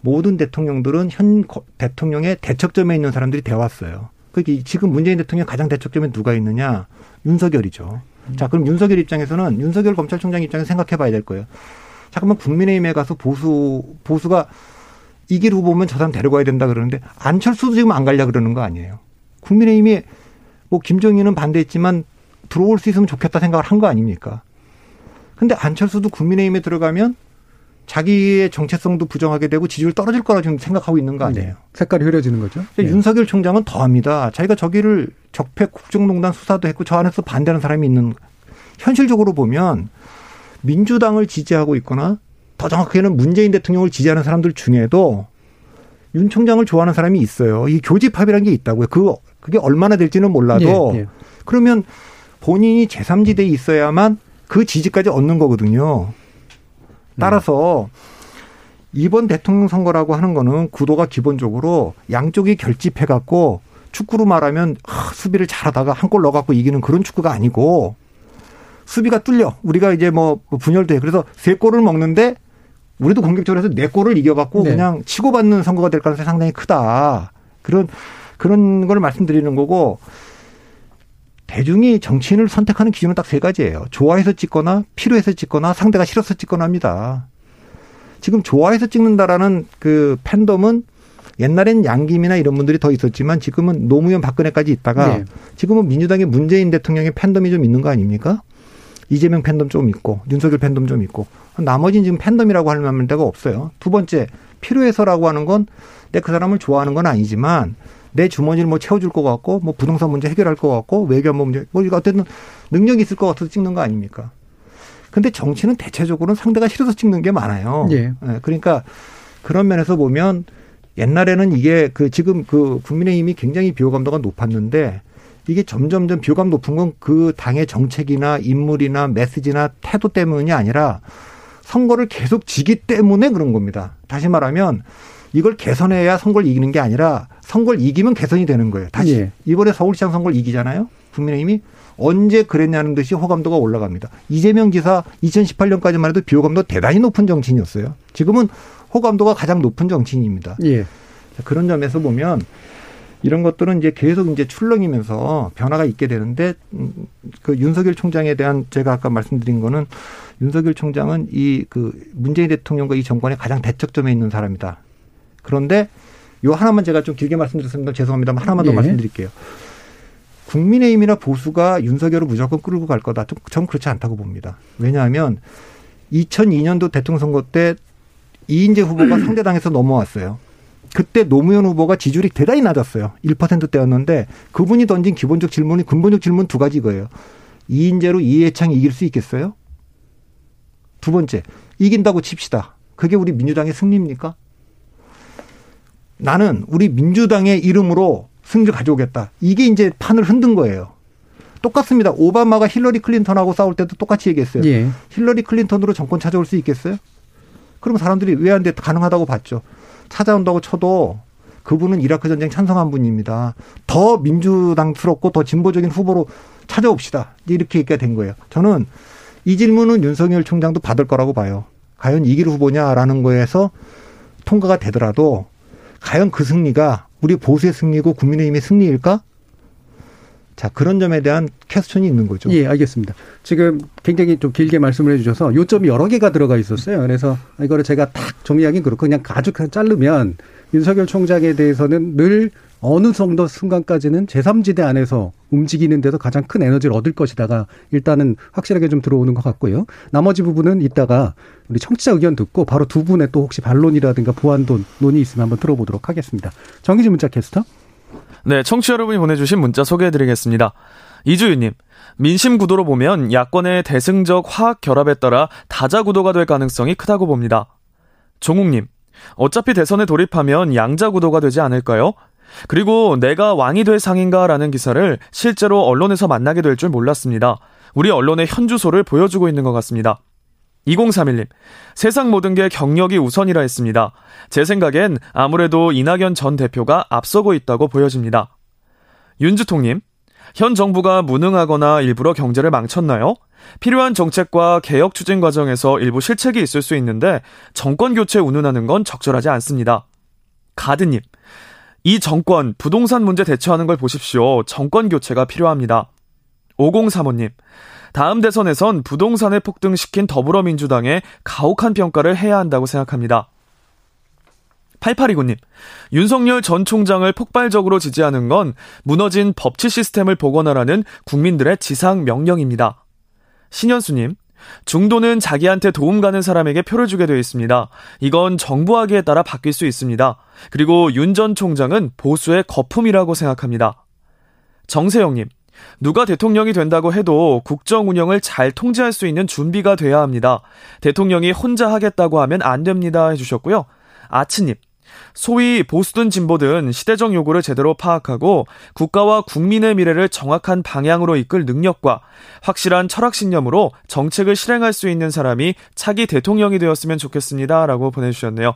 모든 대통령들은 현 대통령의 대척점에 있는 사람들이 되었어요. 그게 지금 문재인 대통령 가장 대척점에 누가 있느냐? 윤석열이죠. 자, 그럼 윤석열 입장에서는 윤석열 검찰총장 입장에서 생각해 봐야 될 거예요. 잠깐만 국민의힘에 가서 보수, 보수가 이길 후보면 저 사람 데려가야 된다 그러는데 안철수도 지금 안 가려 그러는 거 아니에요. 국민의힘이 뭐 김정희는 반대했지만 들어올 수 있으면 좋겠다 생각을 한 거 아닙니까? 근데 안철수도 국민의힘에 들어가면 자기의 정체성도 부정하게 되고 지지율 떨어질 거라 지금 생각하고 있는 거 아니에요. 네. 색깔이 흐려지는 거죠. 네. 윤석열 총장은 더합니다. 자기가 저기를 적폐 국정농단 수사도 했고 저 안에서 반대하는 사람이 있는 현실적으로 보면 민주당을 지지하고 있거나 더 정확하게는 문재인 대통령을 지지하는 사람들 중에도 윤 총장을 좋아하는 사람이 있어요. 이 교집합이라는 게 있다고요. 그 그게 얼마나 될지는 몰라도 예, 예. 그러면 본인이 제3지대에 있어야만 그 지지까지 얻는 거거든요. 따라서 이번 대통령 선거라고 하는 거는 구도가 기본적으로 양쪽이 결집해 갖고 축구로 말하면 수비를 잘하다가 한 골 넣어 갖고 이기는 그런 축구가 아니고 수비가 뚫려 우리가 이제 뭐 분열도 해 그래서 세 골을 먹는데 우리도 공격적으로 해서 네 골을 이겨갖고 네. 그냥 치고받는 선거가 될 가능성이 상당히 크다 그런 그런 걸 말씀드리는 거고 대중이 정치인을 선택하는 기준은 딱 세 가지예요. 좋아해서 찍거나 필요해서 찍거나 상대가 싫어서 찍거나 합니다. 지금 좋아해서 찍는다라는 그 팬덤은 옛날엔 양김이나 이런 분들이 더 있었지만 지금은 노무현 박근혜까지 있다가 네. 지금은 민주당의 문재인 대통령의 팬덤이 좀 있는 거 아닙니까? 이재명 팬덤 좀 있고 윤석열 팬덤 좀 있고 나머지는 지금 팬덤이라고 할 만한 데가 없어요. 두 번째 필요해서라고 하는 건 내 그 사람을 좋아하는 건 아니지만 내 주머니를 뭐 채워줄 것 같고 뭐 부동산 문제 해결할 것 같고 외교안보 문제 뭐 이거 어쨌든 능력이 있을 것 같아서 찍는 거 아닙니까? 근데 정치는 대체적으로는 상대가 싫어서 찍는 게 많아요. 예. 네, 그러니까 그런 면에서 보면 옛날에는 이게 그 지금 그 국민의힘이 굉장히 비호감도가 높았는데 이게 점점점 비호감 높은 건 그 당의 정책이나 인물이나 메시지나 태도 때문이 아니라 선거를 계속 지기 때문에 그런 겁니다. 다시 말하면 이걸 개선해야 선거를 이기는 게 아니라 선거를 이기면 개선이 되는 거예요. 다시 예. 이번에 서울시장 선거를 이기잖아요. 국민의힘이 언제 그랬냐는 듯이 호감도가 올라갑니다. 이재명 지사 2018년까지만 해도 비호감도 대단히 높은 정치인이었어요. 지금은 호감도가 가장 높은 정치인입니다. 예. 그런 점에서 보면 이런 것들은 이제 계속 이제 출렁이면서 변화가 있게 되는데 음, 그 윤석열 총장에 대한 제가 아까 말씀드린 거는 윤석열 총장은 이 그 문재인 대통령과 이 정권의 가장 대척점에 있는 사람이다. 그런데 요 하나만 제가 좀 길게 말씀드렸습니다. 죄송합니다만 하나만 더 예. 말씀드릴게요. 국민의힘이나 보수가 윤석열을 무조건 끌고 갈 거다. 전 그렇지 않다고 봅니다. 왜냐하면 2002년도 대통령 선거 때 이인제 후보가 상대당에서 넘어왔어요. 그때 노무현 후보가 지지율이 대단히 낮았어요. 1%대였는데 그분이 던진 기본적 질문이 근본적 질문 두 가지 거예요. 이인제로 이회창이 이길 수 있겠어요? 두 번째, 이긴다고 칩시다. 그게 우리 민주당의 승리입니까? 나는 우리 민주당의 이름으로 승리를 가져오겠다. 이게 이제 판을 흔든 거예요. 똑같습니다. 오바마가 힐러리 클린턴하고 싸울 때도 똑같이 얘기했어요. 예. 힐러리 클린턴으로 정권 찾아올 수 있겠어요? 그럼 사람들이 왜 안 돼? 가능하다고 봤죠. 찾아온다고 쳐도 그분은 이라크 전쟁 찬성한 분입니다. 더 민주당스럽고 더 진보적인 후보로 찾아옵시다. 이렇게 얘기가 된 거예요. 저는 이 질문은 윤석열 총장도 받을 거라고 봐요. 과연 이길 후보냐라는 거에서 통과가 되더라도 과연 그 승리가 우리 보수의 승리고 국민의힘의 승리일까? 자, 그런 점에 대한 퀘스천이 있는 거죠. 예, 알겠습니다. 지금 굉장히 좀 길게 말씀을 해주셔서 요점이 여러 개가 들어가 있었어요. 그래서 이거를 제가 딱 정리하기는 그렇고 그냥 아주 자르면 윤석열 총장에 대해서는 늘 어느 정도 순간까지는 제3지대 안에서 움직이는 데서 가장 큰 에너지를 얻을 것이다가 일단은 확실하게 좀 들어오는 것 같고요. 나머지 부분은 이따가 우리 청취자 의견 듣고 바로 두 분의 또 혹시 반론이라든가 보완돈 논의 있으면 한번 들어보도록 하겠습니다. 정기진 문자 캐스터. 네, 청취자 여러분이 보내주신 문자 소개해드리겠습니다. 이주윤님, 민심 구도로 보면 야권의 대승적 화학 결합에 따라 다자 구도가 될 가능성이 크다고 봅니다. 종욱님, 어차피 대선에 돌입하면 양자 구도가 되지 않을까요? 그리고 내가 왕이 될 상인가라는 기사를 실제로 언론에서 만나게 될 줄 몰랐습니다. 우리 언론의 현주소를 보여주고 있는 것 같습니다. 2031님, 세상 모든 게 경력이 우선이라 했습니다. 제 생각엔 아무래도 이낙연 전 대표가 앞서고 있다고 보여집니다. 윤주통님, 현 정부가 무능하거나 일부러 경제를 망쳤나요? 필요한 정책과 개혁 추진 과정에서 일부 실책이 있을 수 있는데 정권 교체 운운하는 건 적절하지 않습니다. 가드님, 이 정권 부동산 문제 대처하는 걸 보십시오. 정권 교체가 필요합니다. 5035님, 다음 대선에선 부동산을 폭등시킨 더불어민주당에 가혹한 평가를 해야 한다고 생각합니다. 8829님, 윤석열 전 총장을 폭발적으로 지지하는 건 무너진 법치 시스템을 복원하라는 국민들의 지상 명령입니다. 신현수님, 중도는 자기한테 도움 가는 사람에게 표를 주게 되어 있습니다. 이건 정부하기에 따라 바뀔 수 있습니다. 그리고 윤 전 총장은 보수의 거품이라고 생각합니다. 정세영님, 누가 대통령이 된다고 해도 국정 운영을 잘 통제할 수 있는 준비가 돼야 합니다. 대통령이 혼자 하겠다고 하면 안 됩니다. 해주셨고요. 아치님, 소위 보수든 진보든 시대적 요구를 제대로 파악하고 국가와 국민의 미래를 정확한 방향으로 이끌 능력과 확실한 철학신념으로 정책을 실행할 수 있는 사람이 차기 대통령이 되었으면 좋겠습니다. 라고 보내주셨네요.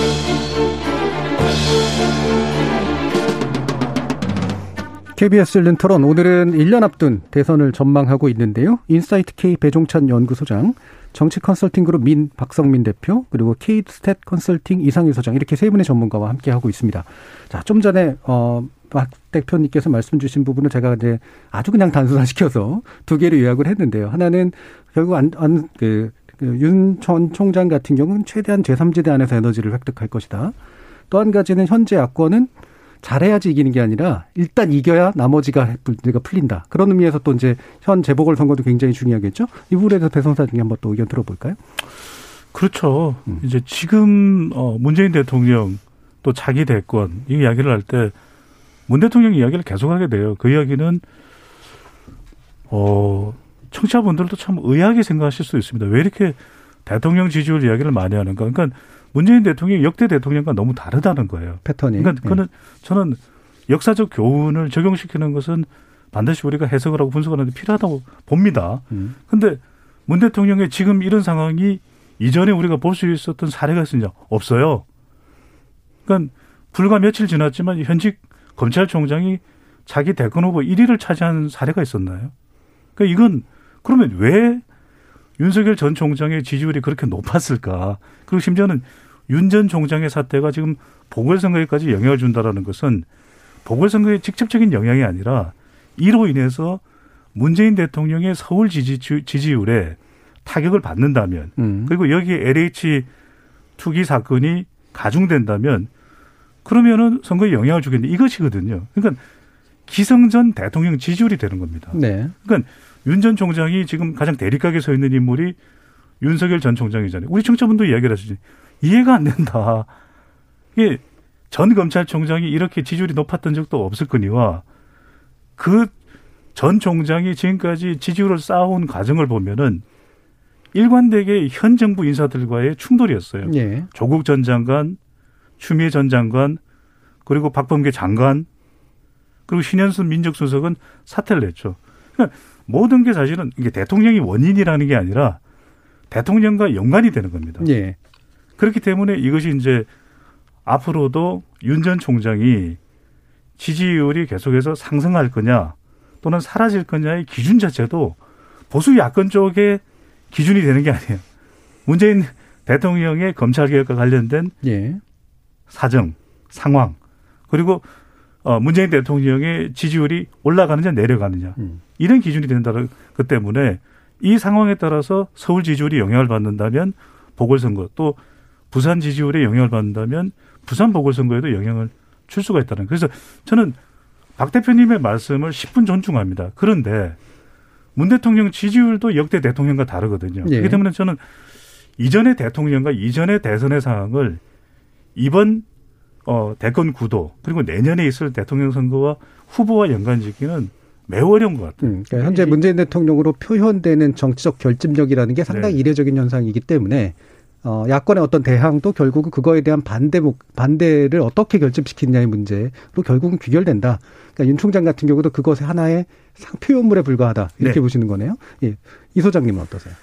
KBS 열린 토론 오늘은 1년 앞둔 대선을 전망하고 있는데요. 인사이트 K 배종찬 연구소장, 정치 컨설팅 그룹 민 박성민 대표 그리고 케이스탯 컨설팅 이상일 소장 이렇게 세 분의 전문가와 함께 하고 있습니다. 자, 좀 전에 어 박 대표님께서 말씀 주신 부분을 제가 이제 아주 그냥 단순화시켜서 두 개를 요약을 했는데요. 하나는 결국 안, 안, 그, 총장 같은 경우는 최대한 제3지대 안에서 에너지를 획득할 것이다. 또 한 가지는 현재 야권은 잘해야지 이기는 게 아니라 일단 이겨야 나머지가 문제가 풀린다. 그런 의미에서 또 이제 현 재보궐 선거도 굉장히 중요하겠죠. 이 부분에 대해서 배성사 중에 한번 또 의견 들어볼까요? 그렇죠. 음. 이제 지금 어 문재인 대통령 또 자기 대권 이 이야기를 할 때 문 대통령 이야기를 계속하게 돼요. 그 이야기는 어 청취자분들도 참 의아하게 생각하실 수 있습니다. 왜 이렇게 대통령 지지율 이야기를 많이 하는가? 그러니까 문재인 대통령이 역대 대통령과 너무 다르다는 거예요. 패턴이. 그러니까 그는 네. 저는 역사적 교훈을 적용시키는 것은 반드시 우리가 해석을 하고 분석을 하는 데 필요하다고 봅니다. 음. 근데 문 대통령의 지금 이런 상황이 이전에 우리가 볼 수 있었던 사례가 있느냐? 없어요. 그러니까 불과 며칠 지났지만 현직 검찰총장이 자기 대권 후보 1위를 차지한 사례가 있었나요? 그러니까 이건 그러면 왜 윤석열 전 총장의 지지율이 그렇게 높았을까? 그리고 심지어는 윤 전 총장의 사태가 지금 보궐선거에까지 영향을 준다라는 것은 보궐선거에 직접적인 영향이 아니라 이로 인해서 문재인 대통령의 서울 지지, 지지율에 타격을 받는다면 음. 그리고 여기에 LH 투기 사건이 가중된다면 그러면은 선거에 영향을 주겠는데 이것이거든요. 그러니까 기성전 대통령 지지율이 되는 겁니다. 네. 그러니까 윤 전 총장이 지금 가장 대립각에 서 있는 인물이 윤석열 전 총장이잖아요. 우리 청취자분도 이야기를 하시지. 이해가 안 된다. 이게 전 검찰총장이 이렇게 지지율이 높았던 적도 없을 거니와 그 전 총장이 지금까지 지지율을 쌓아온 과정을 보면은 일관되게 현 정부 인사들과의 충돌이었어요. 예. 조국 전 장관, 추미애 전 장관, 그리고 박범계 장관, 그리고 신현순 민정수석은 사퇴를 했죠. 그러니까 모든 게 사실은 이게 대통령이 원인이라는 게 아니라 대통령과 연관이 되는 겁니다. 예. 그렇기 때문에 이것이 이제 앞으로도 윤 전 총장이 지지율이 계속해서 상승할 거냐 또는 사라질 거냐의 기준 자체도 보수 야권 쪽에 기준이 되는 게 아니에요. 문재인 대통령의 검찰 개혁과 관련된 예. 사정, 상황 그리고 어 문재인 대통령의 지지율이 올라가느냐 내려가느냐 음. 이런 기준이 된다는 그 때문에 이 상황에 따라서 서울 지지율이 영향을 받는다면 보궐선거 또 부산 지지율에 영향을 받는다면 부산 보궐선거에도 영향을 줄 수가 있다는. 그래서 저는 박 대표님의 말씀을 10분 존중합니다. 그런데 문 대통령 지지율도 역대 대통령과 다르거든요. 예. 그렇기 때문에 저는 이전의 대통령과 이전의 대선의 상황을 이번 어 대권 구도 그리고 내년에 있을 대통령 선거와 후보와 연관짓기는 매우 어려운 것 같아요. 음, 그러니까 현재 문재인 대통령으로 표현되는 정치적 결집력이라는 게 상당히 네. 이례적인 현상이기 때문에 어, 야권의 어떤 대항도 결국은 그거에 대한 반대, 반대를 어떻게 결집시키느냐의 문제로 결국은 귀결된다. 그러니까 윤 총장 같은 경우도 그것의 하나의 상 표현물에 불과하다. 이렇게 네. 보시는 거네요. 예. 이 소장님은 어떠세요?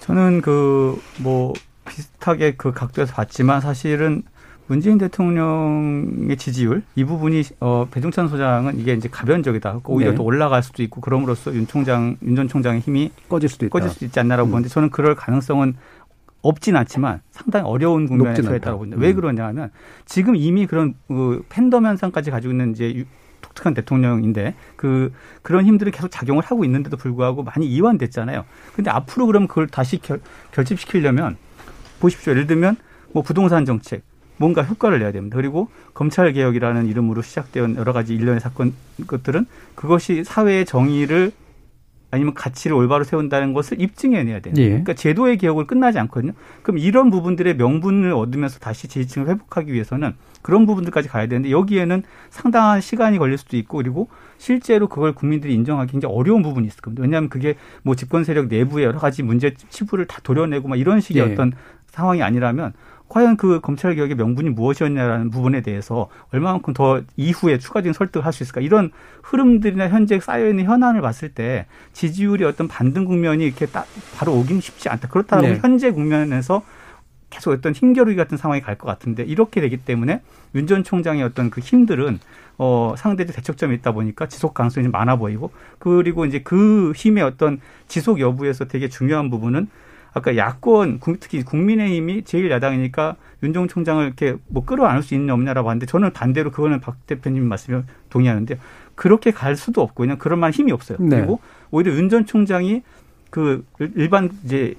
저는 그, 뭐, 비슷하게 그 각도에서 봤지만 사실은 문재인 대통령의 지지율 이 부분이 어 배종찬 소장은 이게 이제 가변적이다. 오히려 네. 더 올라갈 수도 있고 그럼으로써 윤 총장 윤 전 총장의 힘이 꺼질 수도 있다. 꺼질 수도 있지 않나라고 음. 보는데 저는 그럴 가능성은 없진 않지만 상당히 어려운 국면에 처했다고 봅니다. 음. 왜 그러냐 하면 지금 이미 그런 그 팬덤 현상까지 가지고 있는 이제 독특한 대통령인데 그 그런 힘들이 계속 작용을 하고 있는데도 불구하고 많이 이완됐잖아요. 근데 앞으로 그럼 그걸 다시 결, 결집시키려면 보십시오. 예를 들면 뭐 부동산 정책 뭔가 효과를 내야 됩니다. 그리고 검찰 개혁이라는 이름으로 시작된 여러 가지 일련의 사건 것들은 그것이 사회의 정의를 아니면 가치를 올바로 세운다는 것을 입증해내야 돼요. 예. 그러니까 제도의 개혁을 끝나지 않거든요. 그럼 이런 부분들의 명분을 얻으면서 다시 지지층을 회복하기 위해서는 그런 부분들까지 가야 되는데 여기에는 상당한 시간이 걸릴 수도 있고 그리고 실제로 그걸 국민들이 인정하기 굉장히 어려운 부분이 있을 겁니다. 왜냐하면 그게 뭐 집권 세력 내부의 여러 가지 문제 치부를 다 도려내고 막 이런 식의 예. 어떤 상황이 아니라면 과연 그 검찰 개혁의 명분이 무엇이었냐라는 부분에 대해서 얼마만큼 더 이후에 추가적인 설득을 할수 있을까 이런 흐름들이나 현재 쌓여 있는 현안을 봤을 때 지지율이 어떤 반등 국면이 이렇게 딱 바로 오긴 쉽지 않다. 그렇다고 네. 현재 국면에서 계속 어떤 힘겨루기 같은 상황이 갈 것 같은데 이렇게 되기 때문에 윤 전 총장의 어떤 그 힘들은 어 상대적 대척점이 있다 보니까 지속 가능성이 많아 보이고 그리고 이제 그 힘의 어떤 지속 여부에서 되게 중요한 부분은 아까 야권 특히 국민의힘이 제일 야당이니까 윤종 총장을 이렇게 뭐 끌어안을 수 있는 없냐라고 하는데 저는 반대로 그거는 박 대표님 말씀에 동의하는데요. 그렇게 갈 수도 없고 그냥 그런 만 힘이 없어요. 네. 그리고 오히려 윤 전 총장이 그 일반 이제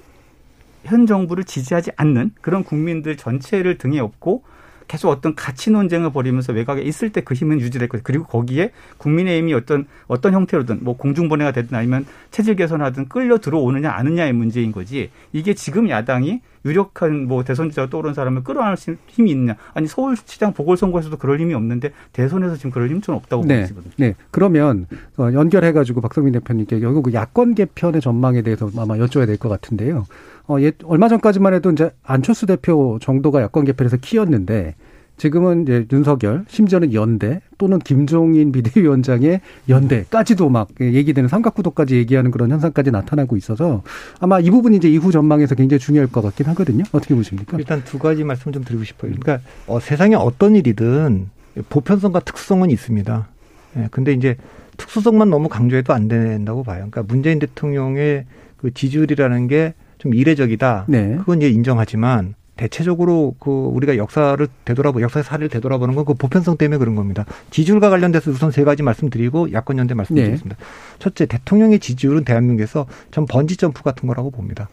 현 정부를 지지하지 않는 그런 국민들 전체를 등에 업고 계속 어떤 가치 논쟁을 벌이면서 외곽에 있을 때 그 힘은 유지될 거예요. 그리고 거기에 국민의힘이 어떤 어떤 형태로든 뭐 공중분해가 되든 아니면 체질 개선하든 끌려 들어오느냐 아느냐의 문제인 거지. 이게 지금 야당이 유력한 뭐 대선 주자가 떠오른 사람을 끌어안을 힘이 있느냐. 아니 서울시장 보궐선거에서도 그럴 힘이 없는데 대선에서 지금 그럴 힘은 좀 없다고 네. 보거든요. 네. 그러면 어, 연결해가지고 박성민 대표님께 결국 그 야권 개편의 전망에 대해서 아마 여쭤야 될 것 같은데요. 어, 예, 얼마 전까지만 해도 이제 안철수 대표 정도가 야권 개편에서 키였는데 지금은 이제 윤석열, 심지어는 연대 또는 김종인 비대위원장의 연대까지도 막 얘기되는 삼각구도까지 얘기하는 그런 현상까지 나타나고 있어서 아마 이 부분이 이제 이후 전망에서 굉장히 중요할 것 같긴 하거든요. 어떻게 보십니까? 일단 두 가지 말씀 좀 드리고 싶어요. 그러니까 어, 세상에 어떤 일이든 보편성과 특수성은 있습니다. 예, 근데 이제 특수성만 너무 강조해도 안 된다고 봐요. 그러니까 문재인 대통령의 그 지지율이라는 게 좀 이례적이다. 네. 그건 이제 인정하지만 대체적으로 그 우리가 역사를 되돌아보 역사의 사례를 되돌아보는 건 그 보편성 때문에 그런 겁니다. 지지율과 관련돼서 우선 세 가지 말씀드리고 야권 연대 말씀드리겠습니다. 네. 첫째, 대통령의 지지율은 대한민국에서 전 번지 점프 같은 거라고 봅니다.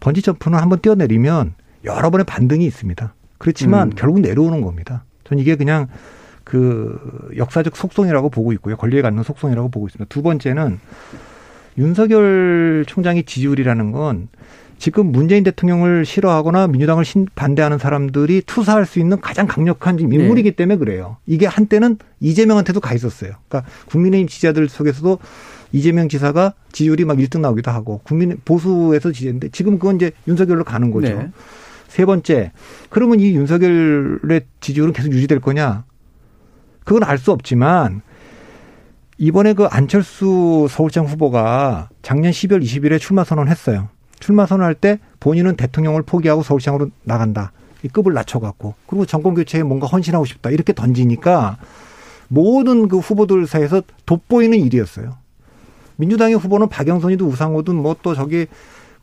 번지 점프는 한번 뛰어내리면 여러 번의 반등이 있습니다. 그렇지만 음. 결국 내려오는 겁니다. 전 이게 그냥 그 역사적 속성이라고 보고 있고요. 권리에 갖는 속성이라고 보고 있습니다. 두 번째는 윤석열 총장의 지지율이라는 건 지금 문재인 대통령을 싫어하거나 민주당을 반대하는 사람들이 투사할 수 있는 가장 강력한 인물이기 네. 때문에 그래요. 이게 한때는 이재명한테도 가 있었어요. 그러니까 국민의힘 지지자들 속에서도 이재명 지사가 지지율이 막 1등 나오기도 하고 국민 보수에서 지지했는데 지금 그건 이제 윤석열로 가는 거죠. 네. 세 번째, 그러면 이 윤석열의 지지율은 계속 유지될 거냐? 그건 알 수 없지만 이번에 그 안철수 서울시장 후보가 작년 12월 20일에 출마 선언했어요. 출마 선언할 때 본인은 대통령을 포기하고 서울시장으로 나간다. 이 급을 낮춰갖고 그리고 정권 교체에 뭔가 헌신하고 싶다 이렇게 던지니까 모든 그 후보들 사이에서 돋보이는 일이었어요. 민주당의 후보는 박영선이든 우상호든 뭐 또 저기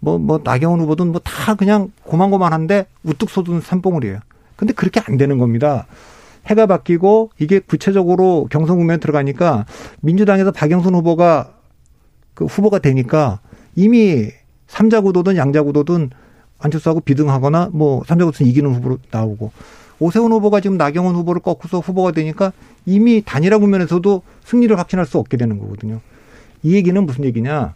뭐, 뭐, 나경원 후보든 뭐 다 그냥 고만고만한데 우뚝 솟은 산봉우리예요. 근데 그렇게 안 되는 겁니다. 해가 바뀌고 이게 구체적으로 경선 국면에 들어가니까 민주당에서 박영선 후보가 그 후보가 되니까 이미 삼자 구도든 양자 구도든 안철수하고 비등하거나 뭐 삼자 구도는 이기는 후보로 나오고 오세훈 후보가 지금 나경원 후보를 꺾고서 후보가 되니까 이미 단일화 국면에서도 승리를 확신할 수 없게 되는 거거든요. 이 얘기는 무슨 얘기냐?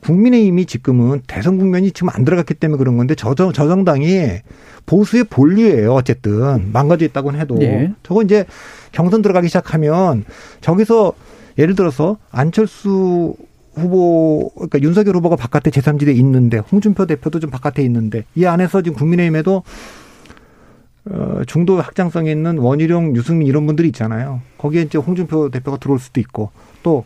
국민의힘이 지금은 대선 국면이 지금 안 들어갔기 때문에 그런 건데 저, 저 정당이 보수의 본류예요. 어쨌든 망가져 있다고는 해도 네. 저거 이제 경선 들어가기 시작하면 저기서 예를 들어서 안철수 후보 그러니까 윤석열 후보가 바깥에 제3지대에 있는데 홍준표 대표도 좀 바깥에 있는데 이 안에서 지금 국민의힘에도 어, 중도 확장성이 있는 원희룡, 유승민 이런 분들이 있잖아요. 거기에 이제 홍준표 대표가 들어올 수도 있고 또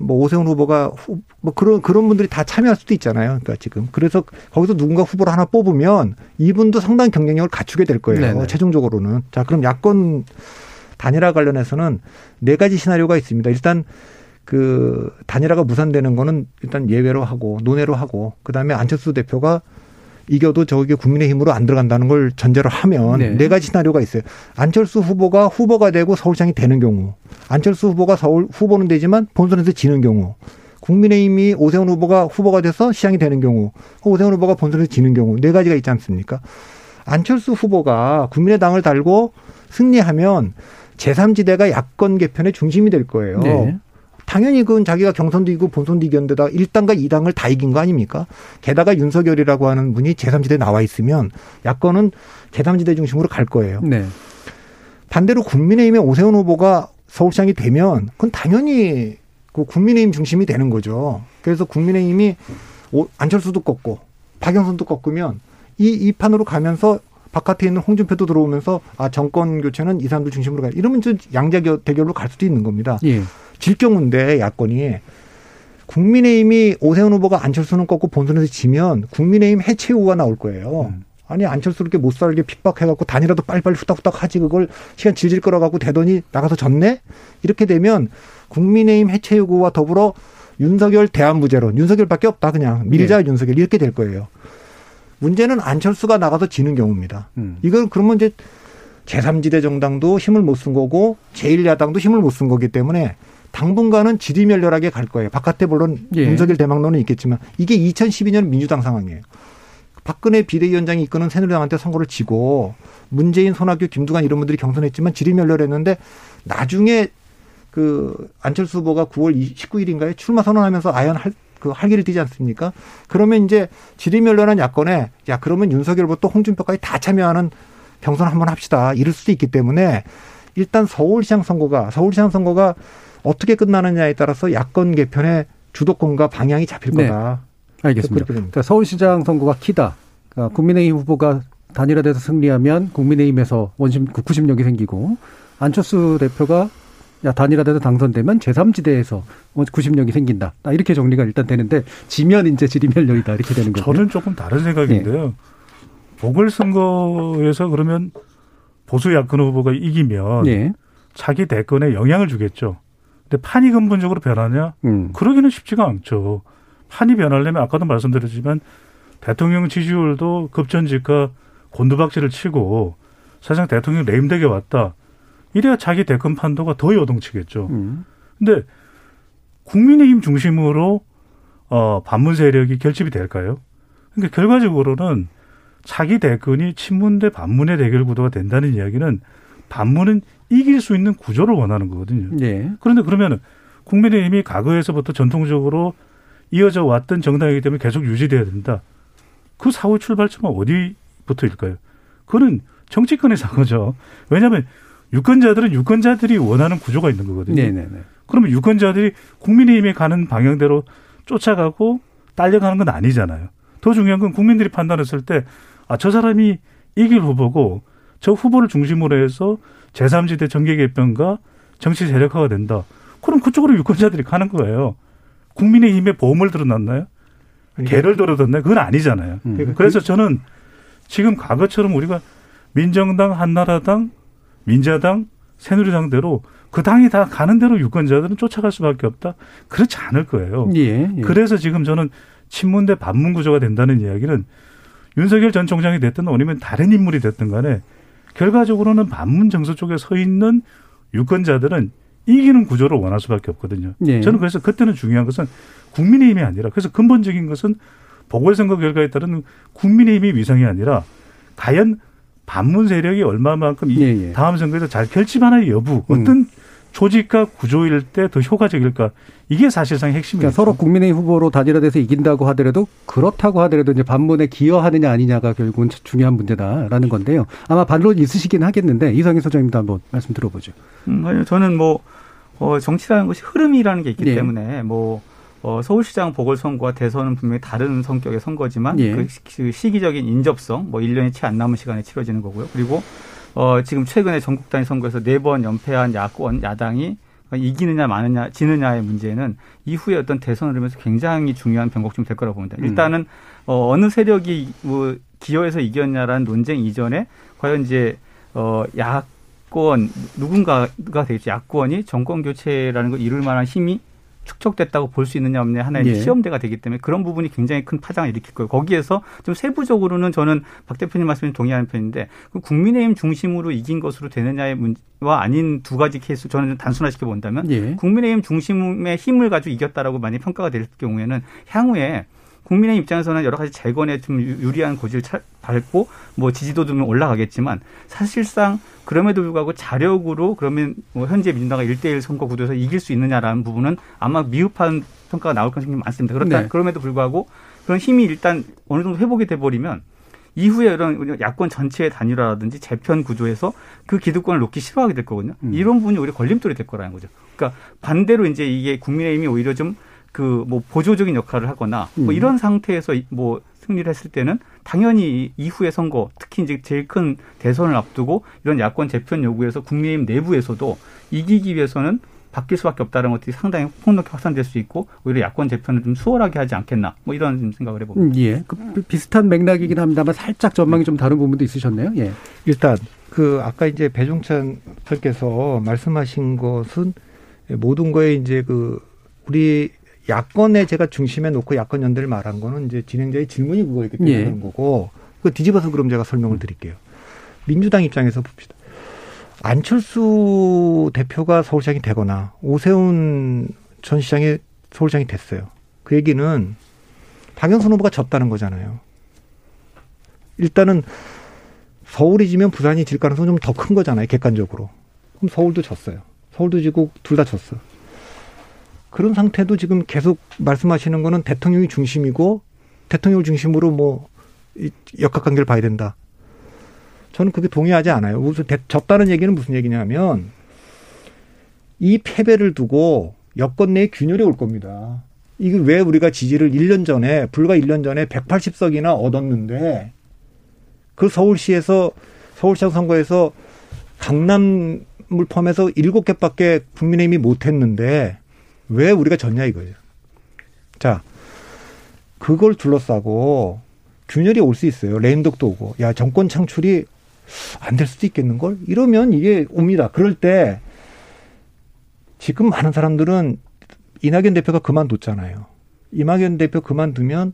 뭐 오세훈 후보가 후, 뭐 그런 그런 분들이 다 참여할 수도 있잖아요. 그러니까 지금 그래서 거기서 누군가 후보를 하나 뽑으면 이분도 상당히 경쟁력을 갖추게 될 거예요. 네네. 최종적으로는 자 그럼 야권 단일화 관련해서는 네 가지 시나리오가 있습니다. 일단 그 단일화가 무산되는 거는 일단 예외로 하고 논외로 하고 그다음에 안철수 대표가 이겨도 저게 국민의힘으로 안 들어간다는 걸 전제로 하면 네. 네 가지 시나리오가 있어요. 안철수 후보가 후보가 되고 서울시장이 되는 경우, 안철수 후보가 서울 후보는 되지만 본선에서 지는 경우, 국민의힘이 오세훈 후보가 후보가 돼서 시장이 되는 경우, 오세훈 후보가 본선에서 지는 경우 네 가지가 있지 않습니까? 안철수 후보가 국민의당을 달고 승리하면 제3지대가 야권 개편의 중심이 될 거예요. 네. 당연히 그건 자기가 경선도 이고 본선도 이겼는데다 1당과 2당을 다 이긴 거 아닙니까? 게다가 윤석열이라고 하는 분이 제3지대에 나와 있으면 야권은 제3지대 중심으로 갈 거예요. 네. 반대로 국민의힘의 오세훈 후보가 서울시장이 되면 그건 당연히 그 국민의힘 중심이 되는 거죠. 그래서 국민의힘이 안철수도 꺾고 박영선도 꺾으면 이, 이 판으로 가면서 바깥에 있는 홍준표도 들어오면서 아 정권 교체는 이 사람들 중심으로 가 이러면 좀 양자 대결로 갈 수도 있는 겁니다. 예. 질 경우인데 야권이 국민의힘이 오세훈 후보가 안철수는 꺾고 본선에서 지면 국민의힘 해체 요구가 나올 거예요. 음. 아니 안철수 이렇게 못 살게 핍박해갖고 단이라도 빨리빨리 후딱후딱 하지 그걸 시간 질질 끌어갖고 되더니 나가서 졌네 이렇게 되면 국민의힘 해체 요구와 더불어 윤석열 대안부제론 윤석열밖에 없다 그냥 밀자 네. 윤석열 이렇게 될 거예요. 문제는 안철수가 나가서 지는 경우입니다. 음. 이걸 그러면 이제 제3지대 정당도 힘을 못 쓴 거고 제1야당도 힘을 못 쓴 거기 때문에 당분간은 지리멸렬하게 갈 거예요. 바깥에 물론 예. 윤석열 대망론은 있겠지만 이게 2012년 민주당 상황이에요. 박근혜 비대위원장이 이끄는 새누리당한테 선거를 지고 문재인, 손학규, 김두관 이런 분들이 경선했지만 지리멸렬했는데 나중에 그 안철수 후보가 9월 19일인가에 출마 선언하면서 아연 할, 그 할기를 띠지 않습니까? 그러면 이제 지리멸렬한 야권에 야 그러면 윤석열 부터 홍준표까지 다 참여하는 경선 한번 합시다. 이럴 수도 있기 때문에 일단 서울시장 선거가 서울시장 선거가 어떻게 끝나느냐에 따라서 야권 개편의 주도권과 방향이 잡힐 네. 거다. 알겠습니다. 그러니까 서울시장 선거가 키다. 그러니까 국민의힘 후보가 단일화돼서 승리하면 국민의힘에서 원심 구심력이 생기고 안철수 대표가 야 단일화돼서 당선되면 제3지대에서 구심력이 생긴다. 아, 이렇게 정리가 일단 되는데 지면 이제 지리멸렬이다 이렇게 되는 거죠. 저는 조금 다른 생각인데요. 네. 보궐선거에서 그러면 보수 야권 후보가 이기면 네. 자기 대권에 영향을 주겠죠. 근데 판이 근본적으로 변하냐? 음. 그러기는 쉽지가 않죠. 판이 변하려면 아까도 말씀드렸지만 대통령 지지율도 급전직과 곤두박질을 치고 사실상 대통령 레임되게 왔다. 이래야 자기 대권 판도가 더 요동치겠죠. 음. 근데 국민의힘 중심으로 어 반문 세력이 결집이 될까요? 그러니까 결과적으로는 자기 대권이 친문 대 반문의 대결 구도가 된다는 이야기는 반문은 이길 수 있는 구조를 원하는 거거든요. 네. 그런데 그러면 국민의힘이 과거에서부터 전통적으로 이어져 왔던 정당이기 때문에 계속 유지돼야 된다. 그 사고의 출발점은 어디부터일까요? 그거는 정치권의 사고죠. 왜냐하면 유권자들은 유권자들이 원하는 구조가 있는 거거든요. 네네네. 네, 네. 그러면 유권자들이 국민의힘에 가는 방향대로 쫓아가고 딸려가는 건 아니잖아요. 더 중요한 건 국민들이 판단했을 때, 아, 저 사람이 이길 후보고 저 후보를 중심으로 해서 제3지대 정계 개편과 정치 세력화가 된다. 그럼 그쪽으로 유권자들이 가는 거예요. 국민의힘에 보험을 들어놨나요? 개를 들어뒀나요? 그건 아니잖아요. 음. 그래서 저는 지금 과거처럼 우리가 민정당, 한나라당, 민자당, 새누리당대로 그 당이 다 가는 대로 유권자들은 쫓아갈 수밖에 없다. 그렇지 않을 거예요. 예, 예. 그래서 지금 저는 친문 대 반문 구조가 된다는 이야기는 윤석열 전 총장이 됐든 아니면 다른 인물이 됐든 간에 결과적으로는 반문 정서 쪽에 서 있는 유권자들은 이기는 구조를 원할 수밖에 없거든요. 예. 저는 그래서 그때는 중요한 것은 국민의힘이 아니라 그래서 근본적인 것은 보궐선거 결과에 따른 국민의힘이 위상이 아니라 과연 반문 세력이 얼마만큼 예, 예. 다음 선거에서 잘 결집하나의 여부 음. 어떤 조직과 구조일 때 더 효과적일까 이게 사실상 핵심이죠. 그러니까 서로 국민의 후보로 단일화돼서 이긴다고 하더라도 그렇다고 하더라도 이제 반문에 기여하느냐 아니냐가 결국은 중요한 문제다라는 건데요. 아마 반론 있으시긴 하겠는데 이성희 소장님도 한번 말씀 들어보죠. 음, 아니요, 저는 뭐 어, 정치라는 것이 흐름이라는 게 있기 네. 때문에 뭐 어, 서울시장 보궐선거와 대선은 분명히 다른 성격의 선거지만 예. 그, 그 시기적인 인접성, 뭐 1년이 채 안 남은 시간에 치러지는 거고요. 그리고 어, 지금 최근에 전국 단위 선거에서 네 번 연패한 야권, 야당이 이기느냐 마느냐 지느냐의 문제는 이후에 어떤 대선 흐름에서 굉장히 중요한 변곡점이 될 거라고 봅니다. 음. 일단은 어, 어느 세력이 뭐 기여해서 이겼냐라는 논쟁 이전에 과연 이제 어, 야권 누군가가 되겠죠. 야권이 정권 교체라는 걸 이룰 만한 힘이 축적됐다고 볼 수 있느냐 없느냐 하나의 예. 시험대가 되기 때문에 그런 부분이 굉장히 큰 파장을 일으킬 거예요. 거기에서 좀 세부적으로는 저는 박 대표님 말씀에 동의하는 편인데 그 국민의힘 중심으로 이긴 것으로 되느냐의 문제와 아닌 두 가지 케이스 저는 단순화시켜 본다면 예. 국민의힘 중심의 힘을 가지고 이겼다라고 많이 평가가 될 경우에는 향후에 국민의 입장에서는 여러 가지 재건에 좀 유리한 고지를 밟고 뭐 지지도도 좀 올라가겠지만 사실상 그럼에도 불구하고 자력으로 그러면 뭐 현재 민주당가 1대1 선거 구도에서 이길 수 있느냐라는 부분은 아마 미흡한 평가가 나올 가능성이 많습니다. 그렇다 네. 그럼에도 불구하고 그런 힘이 일단 어느 정도 회복이 돼 버리면 이후에 이런 야권 전체의 단일화라든지 재편 구조에서 그 기득권을 놓기 싫어하게 될 거거든요. 음. 이런 부분이 우리 걸림돌이 될 거라는 거죠. 그러니까 반대로 이제 이게 국민의힘이 오히려 좀 그 뭐 보조적인 역할을 하거나 뭐 음. 이런 상태에서 뭐 승리를 했을 때는 당연히 이후의 선거 특히 이제 제일 큰 대선을 앞두고 이런 야권 재편 요구에서 국민의힘 내부에서도 이기기 위해서는 바뀔 수밖에 없다는 것들이 상당히 폭넓게 확산될 수 있고 오히려 야권 재편을 좀 수월하게 하지 않겠나 뭐 이런 생각을 해봅니다. 음, 예, 그 비슷한 맥락이긴 합니다만 살짝 전망이 좀 다른 부분도 있으셨네요. 예. 일단 그 아까 이제 배종찬 선께서 말씀하신 것은 모든 거에 이제 그 우리 야권에 제가 중심에 놓고 야권 연대를 말한 거는 이제 진행자의 질문이 그거였기 때문에 예. 그런 거고 그 뒤집어서 그럼 제가 설명을 드릴게요. 민주당 입장에서 봅시다. 안철수 대표가 서울시장이 되거나 오세훈 전 시장이 서울시장이 됐어요. 그 얘기는 박영선 후보가 졌다는 거잖아요. 일단은 서울이 지면 부산이 질 가능성이 좀 더 큰 거잖아요. 객관적으로. 그럼 서울도 졌어요. 서울도 지고 둘 다 졌어. 그런 상태도 지금 계속 말씀하시는 거는 대통령이 중심이고 대통령을 중심으로 뭐 역학관계를 봐야 된다. 저는 그게 동의하지 않아요. 무슨 졌다는 얘기는 무슨 얘기냐면 이 패배를 두고 여권 내에 균열이 올 겁니다. 이게 왜 우리가 지지를 1년 전에 불과 1년 전에 180석이나 얻었는데 그 서울시에서 서울시장 선거에서 강남을 포함해서 7개밖에 국민의힘이 못했는데 왜 우리가 졌냐 이거예요. 자, 그걸 둘러싸고 균열이 올 수 있어요. 레인덕도 오고. 야, 정권 창출이 안 될 수도 있겠는걸? 이러면 이게 옵니다. 그럴 때 지금 많은 사람들은 이낙연 대표가 그만뒀잖아요. 이낙연 대표 그만두면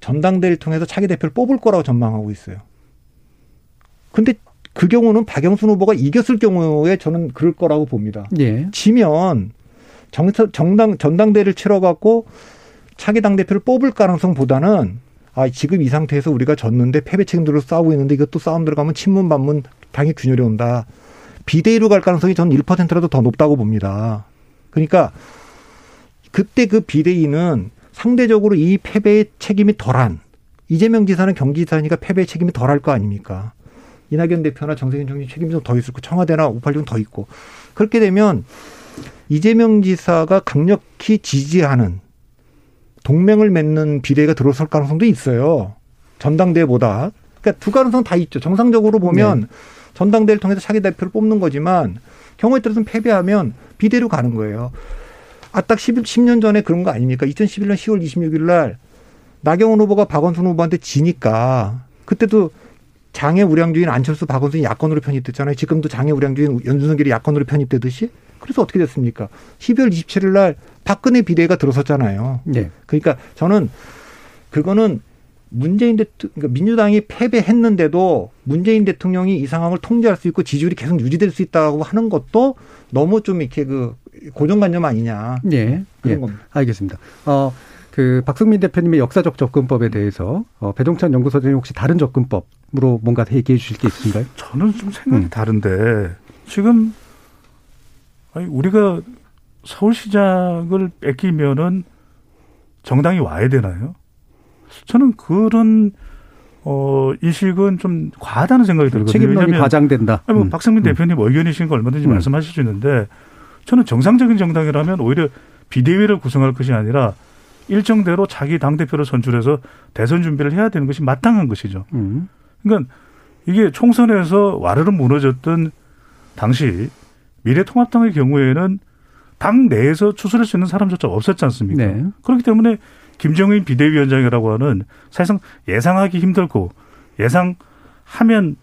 전당대회를 통해서 차기 대표를 뽑을 거라고 전망하고 있어요. 근데 그 경우는 박영순 후보가 이겼을 경우에 저는 그럴 거라고 봅니다. 예. 지면 정, 정당 전당대를 치러갖고 차기 당 대표를 뽑을 가능성보다는 아 지금 이 상태에서 우리가 졌는데 패배 책임들로 싸우고 있는데 이것도 싸움 들어가면 친문 반문 당이 균열이 온다. 비대위로 갈 가능성이 저는 1%라도 더 높다고 봅니다. 그러니까 그때 그 비대위는 상대적으로 이 패배의 책임이 덜한 이재명 지사는 경기지사니까 패배의 책임이 덜할 거 아닙니까? 이낙연 대표나 정세균 총리 책임이 좀 더 있을 거 청와대나 오팔6은 더 있고 그렇게 되면 이재명 지사가 강력히 지지하는 동맹을 맺는 비례가 들어설 가능성도 있어요. 전당대회보다. 그러니까 두 가능성 다 있죠. 정상적으로 보면 네. 전당대회를 통해서 차기 대표를 뽑는 거지만 경우에 따라서는 패배하면 비대로 가는 거예요. 아, 딱 10, 10년 전에 그런 거 아닙니까? 2011년 10월 26일 날 나경원 후보가 박원순 후보한테 지니까 그때도 장애 우량주인 안철수 박원순이 야권으로 편입됐잖아요. 지금도 장애 우량주인 연준석길이 야권으로 편입되듯이. 그래서 어떻게 됐습니까? 12월 27일 날 박근혜 비대위가 들어섰잖아요. 네. 그러니까 저는 그거는 문재인 대통령, 그러니까 민주당이 패배했는데도 문재인 대통령이 이 상황을 통제할 수 있고 지지율이 계속 유지될 수 있다고 하는 것도 너무 좀 이렇게 그 고정관념 아니냐. 네. 그런 예. 겁니다. 알겠습니다. 어, 그 박승민 대표님의 역사적 접근법에 대해서 어, 배종찬 연구소장님 혹시 다른 접근법으로 뭔가 얘기해 주실 게 있으신가요? 저는 좀 생각이 음. 다른데 지금 아니 우리가 서울시장을 뺏기면은 정당이 와야 되나요? 저는 그런 어 인식은 좀 과하다는 생각이 들거든요. 책임론이 과장된다. 아니, 뭐 음. 박성민 음. 대표님 의견이신 거 얼마든지 음. 말씀하실 수 있는데 저는 정상적인 정당이라면 오히려 비대위를 구성할 것이 아니라 일정대로 자기 당 대표를 선출해서 대선 준비를 해야 되는 것이 마땅한 것이죠. 음. 그러니까 이게 총선에서 와르르 무너졌던 당시 미래통합당의 경우에는 당 내에서 추스릴 수 있는 사람조차 없었지 않습니까? 네. 그렇기 때문에 김정인 비대위원장이라고 하는 사실상 예상하기 힘들고 예상하면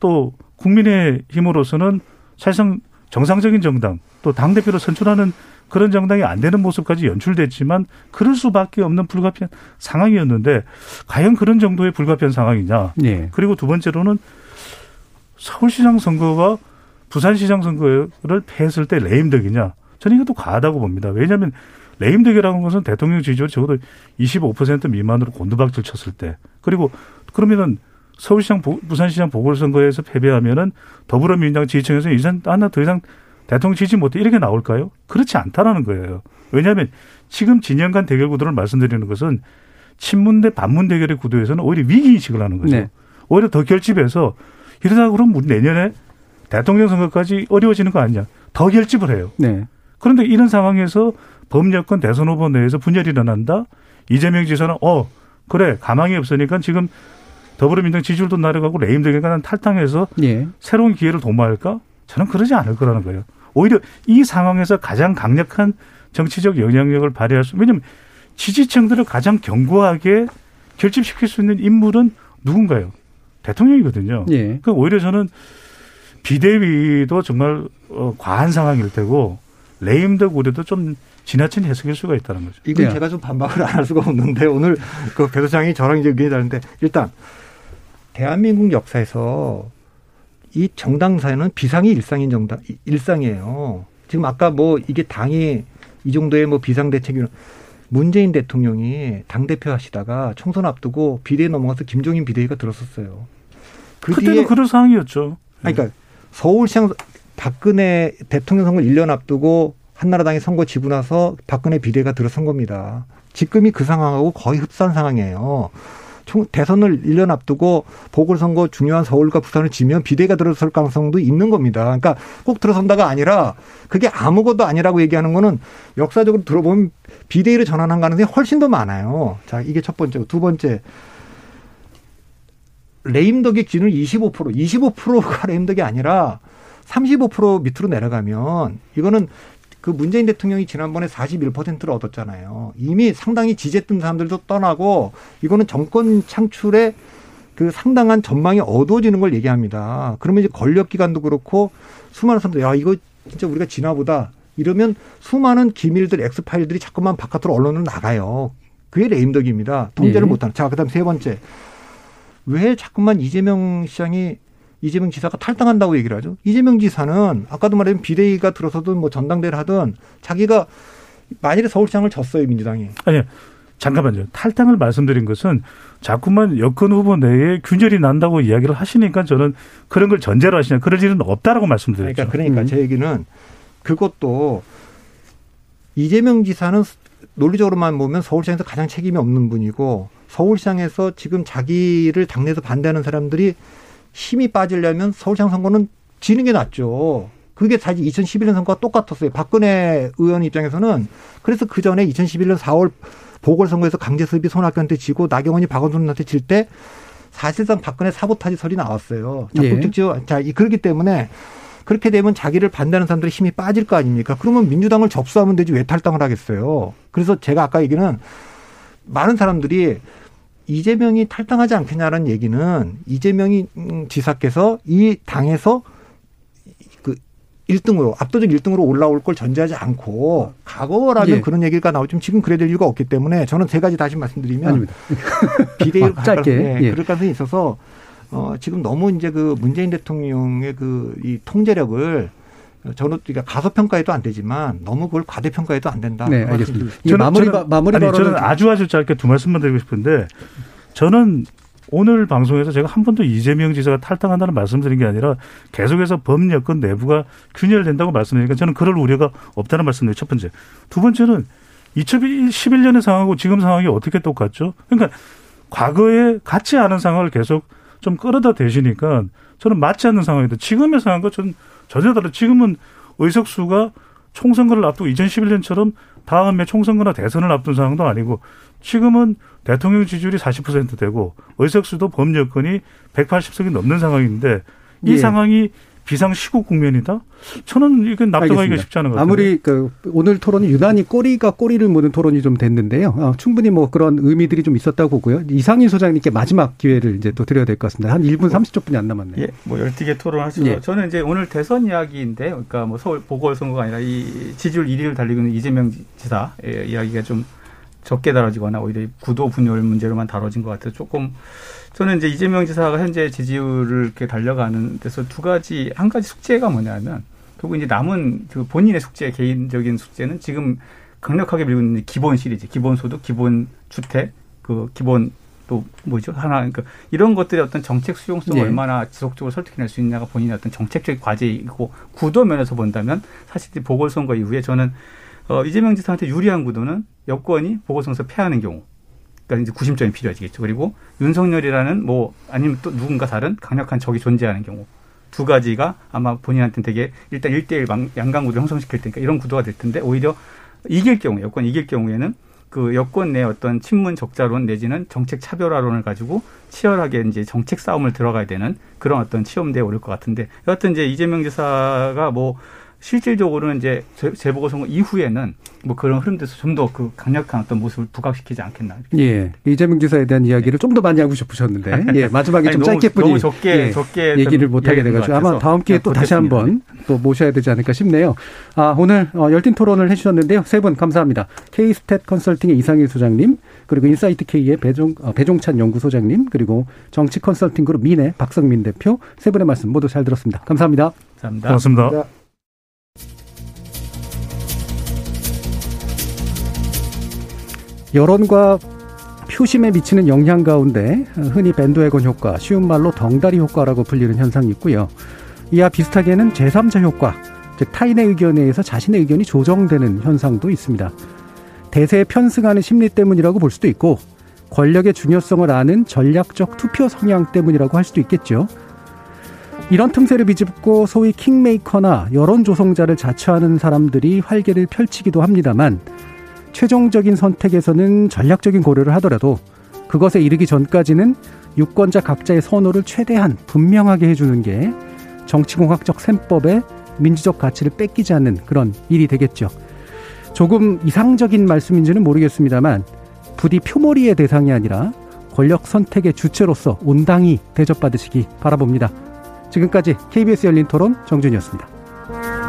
또 국민의 힘으로서는 사실상 정상적인 정당 또 당대표를 선출하는 그런 정당이 안 되는 모습까지 연출됐지만 그럴 수밖에 없는 불가피한 상황이었는데 과연 그런 정도의 불가피한 상황이냐. 네. 그리고 두 번째로는 서울시장 선거가 부산시장 선거를 패했을 때 레임덕이냐. 저는 이것도 과하다고 봅니다. 왜냐하면 레임덕이라는 것은 대통령 지지율 적어도 25% 미만으로 곤두박질 쳤을 때 그리고 그러면은 서울시장 부산시장 보궐선거에서 패배하면은 더불어민주당 지지층에서 이전 하나 더 이상 대통령 지지 못해 이렇게 나올까요? 그렇지 않다라는 거예요. 왜냐하면 지금 진영 간 대결 구도를 말씀드리는 것은 친문 대 반문 대결의 구도에서는 오히려 위기 인식을 하는 거죠. 네. 오히려 더 결집해서 이러다 그럼 우리 내년에 대통령 선거까지 어려워지는 거 아니냐. 더 결집을 해요. 네. 그런데 이런 상황에서 범여권 대선 후보 내에서 분열이 일어난다. 이재명 지사는 어 그래 가망이 없으니까 지금 더불어민주당 지지율도 내려가고 레임덕이니까 탈당해서 예. 새로운 기회를 도모할까? 저는 그러지 않을 거라는 거예요. 오히려 이 상황에서 가장 강력한 정치적 영향력을 발휘할 수, 왜냐면 지지층들을 가장 견고하게 결집시킬 수 있는 인물은 누군가요? 대통령이거든요. 예. 그러니까 오히려 저는 비대위도 정말 어, 과한 상황일 테고 레임덕 우려도 좀 지나친 해석일 수가 있다는 거죠. 이건 네. 제가 좀 반박을 안 할 수가 없는데 오늘 그 배도장이 저랑 이제 의견이 다른데 일단 대한민국 역사에서 이 정당 사회는 비상이 일상인 정당 일상이에요. 지금 아까 뭐 이게 당이 이 정도의 뭐 비상 대책이 문재인 대통령이 당 대표 하시다가 총선 앞두고 비대위 넘어가서 김종인 비대위가 들었었어요. 그 그때는 그런 상황이었죠. 아니, 그러니까 서울시장 박근혜 대통령 선거 1년 앞두고 한나라당이 선거 지고 나서 박근혜 비대가 들어선 겁니다. 지금이 그 상황하고 거의 흡사한 상황이에요. 총 대선을 1년 앞두고 보궐선거 중요한 서울과 부산을 지면 비대가 들어설 가능성도 있는 겁니다. 그러니까 꼭 들어선다가 아니라 그게 아무것도 아니라고 얘기하는 거는 역사적으로 들어보면 비대위로 전환한 가능성이 훨씬 더 많아요. 자, 이게 첫 번째고 두 번째. 레임덕의 기준은 25%, 25%가 레임덕이 아니라 35% 밑으로 내려가면 이거는 그 문재인 대통령이 지난번에 41%를 얻었잖아요. 이미 상당히 지지했던 사람들도 떠나고 이거는 정권 창출에 그 상당한 전망이 어두워지는 걸 얘기합니다. 그러면 이제 권력 기관도 그렇고 수많은 사람들 야 이거 진짜 우리가 지나보다 이러면 수많은 기밀들 엑스 파일들이 자꾸만 바깥으로 언론으로 나가요. 그게 레임덕입니다. 통제를 예. 못하는. 자, 그다음 세 번째. 왜 자꾸만 이재명 시장이 이재명 지사가 탈당한다고 얘기를 하죠. 이재명 지사는 아까도 말했던 비대위가 들어서든 뭐 전당대를 하든 자기가 만일에 서울시장을 졌어요 민주당이. 아니요. 잠깐만요. 탈당을 말씀드린 것은 자꾸만 여권 후보 내에 균열이 난다고 이야기를 하시니까 저는 그런 걸 전제로 하시냐. 그럴 일은 없다라고 말씀드렸죠. 그러니까, 그러니까 음. 제 얘기는 그것도 이재명 지사는 논리적으로만 보면 서울시장에서 가장 책임이 없는 분이고 서울시장에서 지금 자기를 당내에서 반대하는 사람들이 힘이 빠지려면 서울시장 선거는 지는 게 낫죠. 그게 사실 2011년 선거와 똑같았어요. 박근혜 의원 입장에서는 그래서 그 전에 2011년 4월 보궐선거에서 강제수입이 손학규한테 지고 나경원이 박원순한테 질 때 사실상 박근혜 사보타지 설이 나왔어요. 적극적지요. 예. 자, 그렇기 때문에 그렇게 되면 자기를 반대하는 사람들의 힘이 빠질 거 아닙니까? 그러면 민주당을 접수하면 되지 왜 탈당을 하겠어요? 그래서 제가 아까 얘기는 많은 사람들이 이재명이 탈당하지 않겠냐는 얘기는 이재명이 음, 지사께서 이 당에서 그 1등으로 압도적 1등으로 올라올 걸 전제하지 않고 과거라면 예. 그런 얘기가 나오지만 지금 그래야 될 이유가 없기 때문에 저는 세 가지 다시 말씀드리면 (laughs) 비대위로 짧게 네, 예. 그럴 가능성이 있어서 어 지금 너무 이제 그 문재인 대통령의 그 이 통제력을 저는 그러니까 가소평가해도 안 되지만 너무 그걸 과대평가해도 안 된다. 네, 알겠습니다. 저는, 마무리, 저는, 마무리 아니, 저는 아주 아주 짧게 두 말씀만 드리고 싶은데 저는 오늘 방송에서 제가 한 번도 이재명 지사가 탈당한다는 말씀드린 게 아니라 계속해서 법 여건 내부가 균열된다고 말씀드리니까 저는 그럴 우려가 없다는 말씀드려요. 첫 번째. 두 번째는 2011년의 상황하고 지금 상황이 어떻게 똑같죠? 그러니까 과거에 같지 않은 상황을 계속 좀 끌어다 대시니까 저는 맞지 않는 상황이다. 지금의 상황과 전 전혀 다르. 지금은 의석수가 총선거를 앞두고 2011년처럼 다음에 총선거나 대선을 앞둔 상황도 아니고 지금은 대통령 지지율이 40% 되고 의석수도 범여건이 180석이 넘는 상황인데 이 예. 상황이 비상 시국 국면이다? 저는 이건 납득하기가 쉽지 않은 것 같아요. 아무리 그 오늘 토론이 유난히 꼬리가 꼬리를 무는 토론이 좀 됐는데요. 어, 충분히 뭐 그런 의미들이 좀 있었다고 보고요. 이상인 소장님께 마지막 기회를 이제 또 드려야 될 것 같습니다. 한 1분 30초뿐이 안 남았네요. 예, 뭐 열띠게 토론하시죠. 예. 저는 이제 오늘 대선 이야기인데, 그러니까 뭐 서울 보궐선거가 아니라 이 지지율 1위를 달리고 있는 이재명 지사 의 이야기가 좀 적게 다뤄지거나 오히려 구도 분열 문제로만 다뤄진 것 같아서 조금 저는 이제 이재명 지사가 현재 지지율을 이렇게 달려가는 데서 두 가지 한 가지 숙제가 뭐냐면 결국 이제 남은 그 본인의 숙제 개인적인 숙제는 지금 강력하게 밀고 있는 기본 시리즈 기본 소득 기본 주택 그 기본 또 뭐죠 하나 그러니까 이런 것들의 어떤 정책 수용성을 네. 얼마나 지속적으로 설득해낼 수 있냐가 본인의 어떤 정책적 과제이고 구도 면에서 본다면 사실 보궐선거 이후에 저는 어, 이재명 지사한테 유리한 구도는 여권이 보궐선거에서 패하는 경우. 그러니까 이제 구심점이 필요해지겠죠. 그리고 윤석열이라는 뭐 아니면 또 누군가 다른 강력한 적이 존재하는 경우. 두 가지가 아마 본인한테는 되게 일단 일대일 양강구도 형성시킬 테니까 이런 구도가 될 텐데 오히려 이길 경우, 여권 이길 경우에는 그 여권 내 어떤 친문 적자론 내지는 정책 차별화론을 가지고 치열하게 이제 정책 싸움을 들어가야 되는 그런 어떤 치험대에 오를 것 같은데 여하튼 이제 이재명 지사가 뭐 실질적으로는 이제 재보궐 선거 이후에는 뭐 그런 흐름들에서 좀 더 그 강력한 어떤 모습을 부각시키지 않겠나. 예. 이재명 지사에 대한 이야기를 좀더 많이 하고 싶으셨는데, (laughs) 예. 마지막에 좀 짧게 뿐이 너무 적게, 예. 적게 얘기를 못 하게 돼 가지고 아마 다음 기회에 또 다시 한번 또 모셔야 되지 않을까 싶네요. 아, 오늘 어, 열띤 토론을 해 주셨는데요. 세 분 감사합니다. K스탯 컨설팅의 이상일 소장님, 그리고 인사이트 K의 배종, 어, 배종찬 연구소장님, 그리고 정치 컨설팅 그룹 미네 박성민 대표 세 분의 말씀 모두 잘 들었습니다. 감사합니다. 감사합니다. 고맙습니다. 감사합니다. 여론과 표심에 미치는 영향 가운데 흔히 밴드웨건 효과, 쉬운 말로 덩달이 효과라고 불리는 현상이 있고요. 이와 비슷하게는 제3자 효과, 즉 타인의 의견에 의해서 자신의 의견이 조정되는 현상도 있습니다. 대세에 편승하는 심리 때문이라고 볼 수도 있고 권력의 중요성을 아는 전략적 투표 성향 때문이라고 할 수도 있겠죠. 이런 틈새를 비집고 소위 킹메이커나 여론 조성자를 자처하는 사람들이 활개를 펼치기도 합니다만 최종적인 선택에서는 전략적인 고려를 하더라도 그것에 이르기 전까지는 유권자 각자의 선호를 최대한 분명하게 해주는 게 정치공학적 셈법에 민주적 가치를 뺏기지 않는 그런 일이 되겠죠. 조금 이상적인 말씀인지는 모르겠습니다만 부디 표몰이의 대상이 아니라 권력 선택의 주체로서 온당히 대접받으시기 바라봅니다. 지금까지 KBS 열린 토론 정준이었습니다.